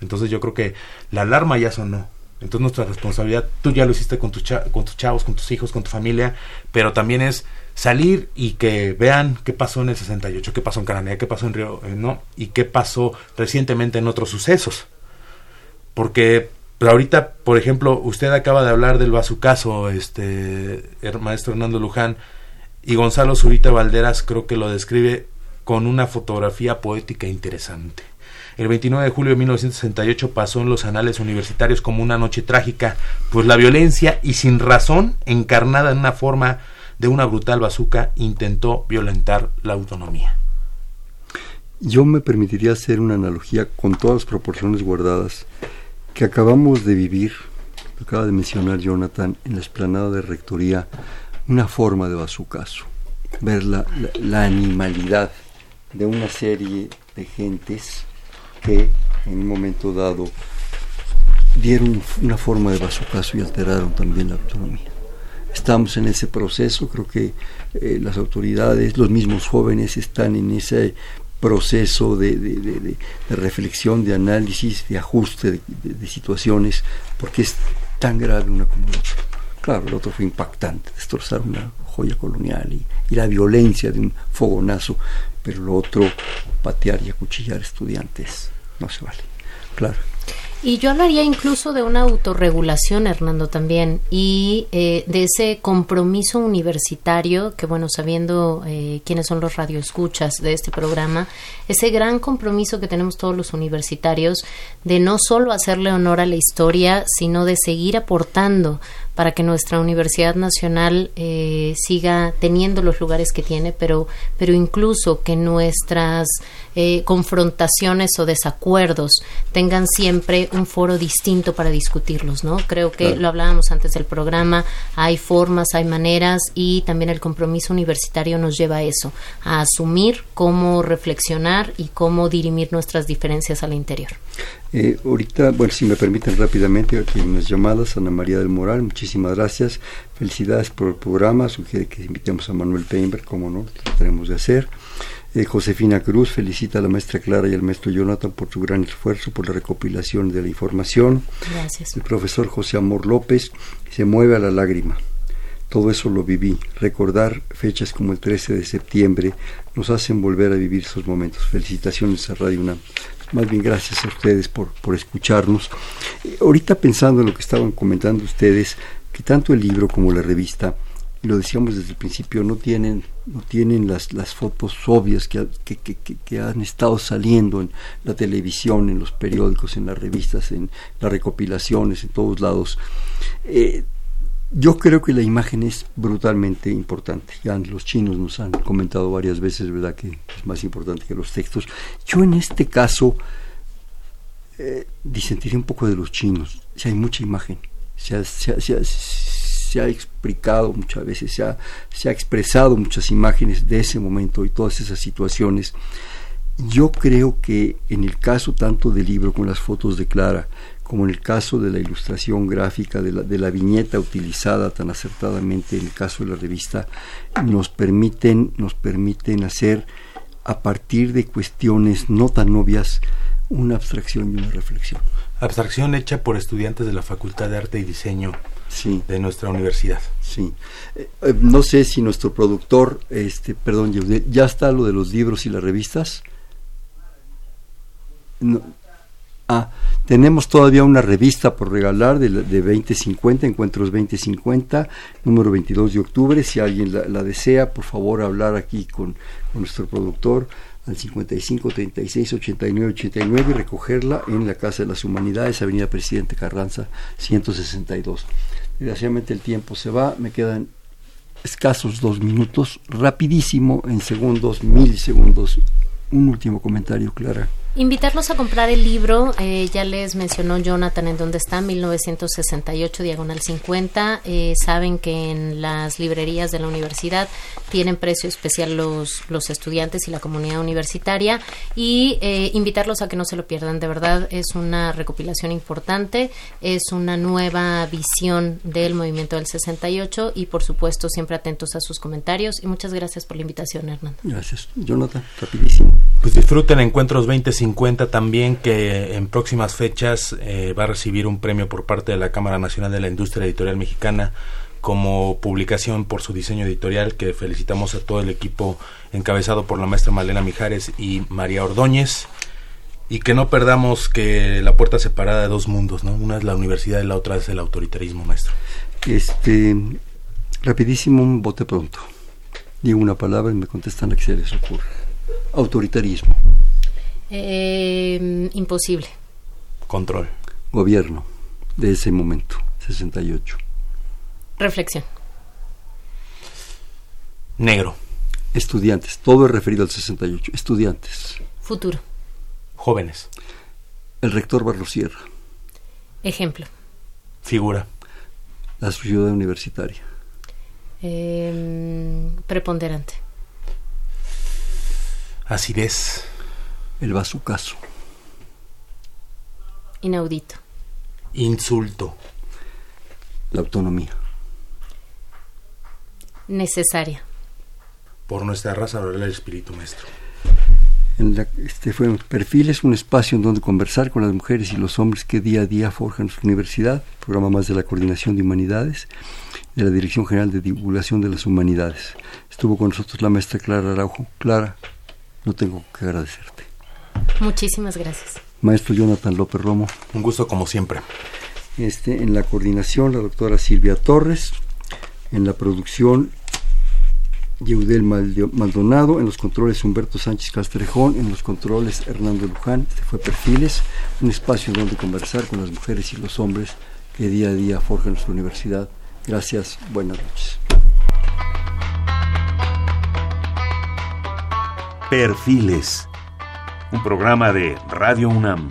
Entonces yo creo que la alarma ya sonó. Entonces nuestra responsabilidad, tú ya lo hiciste con, tus chavos, con tus hijos, con tu familia, pero también es salir y que vean qué pasó en el 68, qué pasó en Cananea, qué pasó en Río, eh, ¿no? Y qué pasó recientemente en otros sucesos. Porque pero ahorita, por ejemplo, usted acaba de hablar del bazucazo, este, maestro Hernando Luján, y Gonzalo Zurita Valderas creo que lo describe con una fotografía poética interesante. El 29 de julio de 1968 pasó en los anales universitarios como una noche trágica, pues la violencia y sin razón, encarnada en una forma de una brutal bazuca, intentó violentar la autonomía. Yo me permitiría hacer una analogía con todas las proporciones guardadas que acabamos de vivir, acaba de mencionar Jonathan, en la esplanada de Rectoría, una forma de bazucazo, ver la, la, animalidad de una serie de gentes que en un momento dado dieron una forma de bazucazo y alteraron también la autonomía. Estamos en ese proceso, creo que eh, las autoridades, los mismos jóvenes están en ese proceso de, de, reflexión, de análisis, de ajuste de, situaciones, porque es tan grave una como otra. Claro, el otro fue impactante, destrozar una joya colonial y, la violencia de un fogonazo, pero lo otro, patear y acuchillar estudiantes, no se vale. Claro. Y yo hablaría incluso de una autorregulación, Hernando, también, y eh, de ese compromiso universitario, que bueno, sabiendo eh, quiénes son los radioescuchas de este programa, ese gran compromiso que tenemos todos los universitarios de no solo hacerle honor a la historia, sino de seguir aportando para que nuestra Universidad Nacional eh, siga teniendo los lugares que tiene, pero, pero incluso que nuestras eh, confrontaciones o desacuerdos tengan siempre un foro distinto para discutirlos, ¿no? Creo que lo hablábamos antes del programa, hay formas, hay maneras y también el compromiso universitario nos lleva a eso, a asumir cómo reflexionar y cómo dirimir nuestras diferencias al interior. Eh, ahorita, bueno, si me permiten rápidamente, aquí unas llamadas, Ana María del Moral, muchísimas gracias, felicidades por el programa, sugiere que invitemos a Manuel Peinberg, como no, lo tenemos de hacer. Eh, Josefina Cruz felicita a la maestra Clara y al maestro Jonathan por su gran esfuerzo por la recopilación de la información. Gracias. El profesor José Amor López se mueve a la lágrima. Todo eso lo viví. Recordar fechas como el 13 de septiembre nos hacen volver a vivir esos momentos. Felicitaciones a Radio UNAM más bien gracias a ustedes por, por escucharnos. Eh, ahorita pensando en lo que estaban comentando ustedes, que tanto el libro como la revista, y lo decíamos desde el principio, no tienen, no tienen las, las fotos obvias que, que, que, que, han estado saliendo en la televisión, en los periódicos, en las revistas, en las recopilaciones, en todos lados. Eh, yo creo que la imagen es brutalmente importante. Ya los chinos nos han comentado varias veces, ¿verdad?, que es más importante que los textos. Yo en este caso eh, disentiré un poco de los chinos. Si hay mucha imagen, se ha, explicado muchas veces, se ha, se ha expresado muchas imágenes de ese momento y todas esas situaciones. Yo creo que en el caso tanto del libro como las fotos de Clara, como en el caso de la ilustración gráfica, de la, de la, viñeta utilizada tan acertadamente en el caso de la revista, nos permiten, nos permiten hacer a partir de cuestiones no tan obvias una abstracción y una reflexión. Abstracción hecha por estudiantes de la Facultad de Arte y Diseño sí. de nuestra universidad. Sí. Eh, eh, no sé si nuestro productor, este, perdón, ya está lo de los libros y las revistas. No, Ah, tenemos todavía una revista por regalar de, de 2050, Encuentros 2050, número 22 de octubre. Si alguien la, la desea, por favor, hablar aquí con, con, nuestro productor al 55 36 89 89 y recogerla en la Casa de las Humanidades, Avenida Presidente Carranza 162. Desgraciadamente el tiempo se va, me quedan escasos dos minutos, rapidísimo, en segundos, milisegundos. Un último comentario, Clara. Invitarlos a comprar el libro, eh, ya les mencionó Jonathan en dónde está, 1968, diagonal 50. Eh, saben que en las librerías de la universidad tienen precio especial los, los estudiantes y la comunidad universitaria. Y eh, invitarlos a que no se lo pierdan, de verdad es una recopilación importante, es una nueva visión del movimiento del 68 y por supuesto siempre atentos a sus comentarios. Y muchas gracias por la invitación, Hernán. Gracias. Jonathan, rapidísimo. Pues disfruten Encuentros 20 50 también que en próximas fechas eh, va a recibir un premio por parte de la Cámara Nacional de la Industria Editorial Mexicana como publicación por su diseño editorial que felicitamos a todo el equipo encabezado por la maestra Malena Mijares y María Ordóñez y que no perdamos que la puerta separada de dos mundos, ¿no? Una es la universidad y la otra es el autoritarismo, maestro. Este, rapidísimo, un bote pronto. Digo una palabra y me contestan la que se les ocurre. Autoritarismo. Eh, imposible. Control. Gobierno de ese momento, 68. Reflexión. Negro. Estudiantes, todo es referido al 68. Estudiantes. Futuro. Jóvenes. El rector Barrosierra. Ejemplo. Figura. La ciudad universitaria. Eh, preponderante. Acidez el bazucazo. Inaudito. Insulto. La autonomía. Necesaria. Por nuestra raza el espíritu maestro. En la, este fue Perfil es un espacio en donde conversar con las mujeres y los hombres que día a día forjan su universidad, programa más de la Coordinación de Humanidades. de la Dirección General de Divulgación de las Humanidades. Estuvo con nosotros la maestra Clara Araujo. Clara, no tengo que agradecerte. Muchísimas gracias. Maestro Jonathan López Romo. Un gusto como siempre. Este, en la coordinación, la doctora Silvia Torres. En la producción, Yeudel Maldonado, en los controles Humberto Sánchez Castrejón, en los controles Hernando Luján, este fue Perfiles, un espacio donde conversar con las mujeres y los hombres que día a día forjan nuestra universidad. Gracias, buenas noches. Perfiles, un programa de Radio UNAM.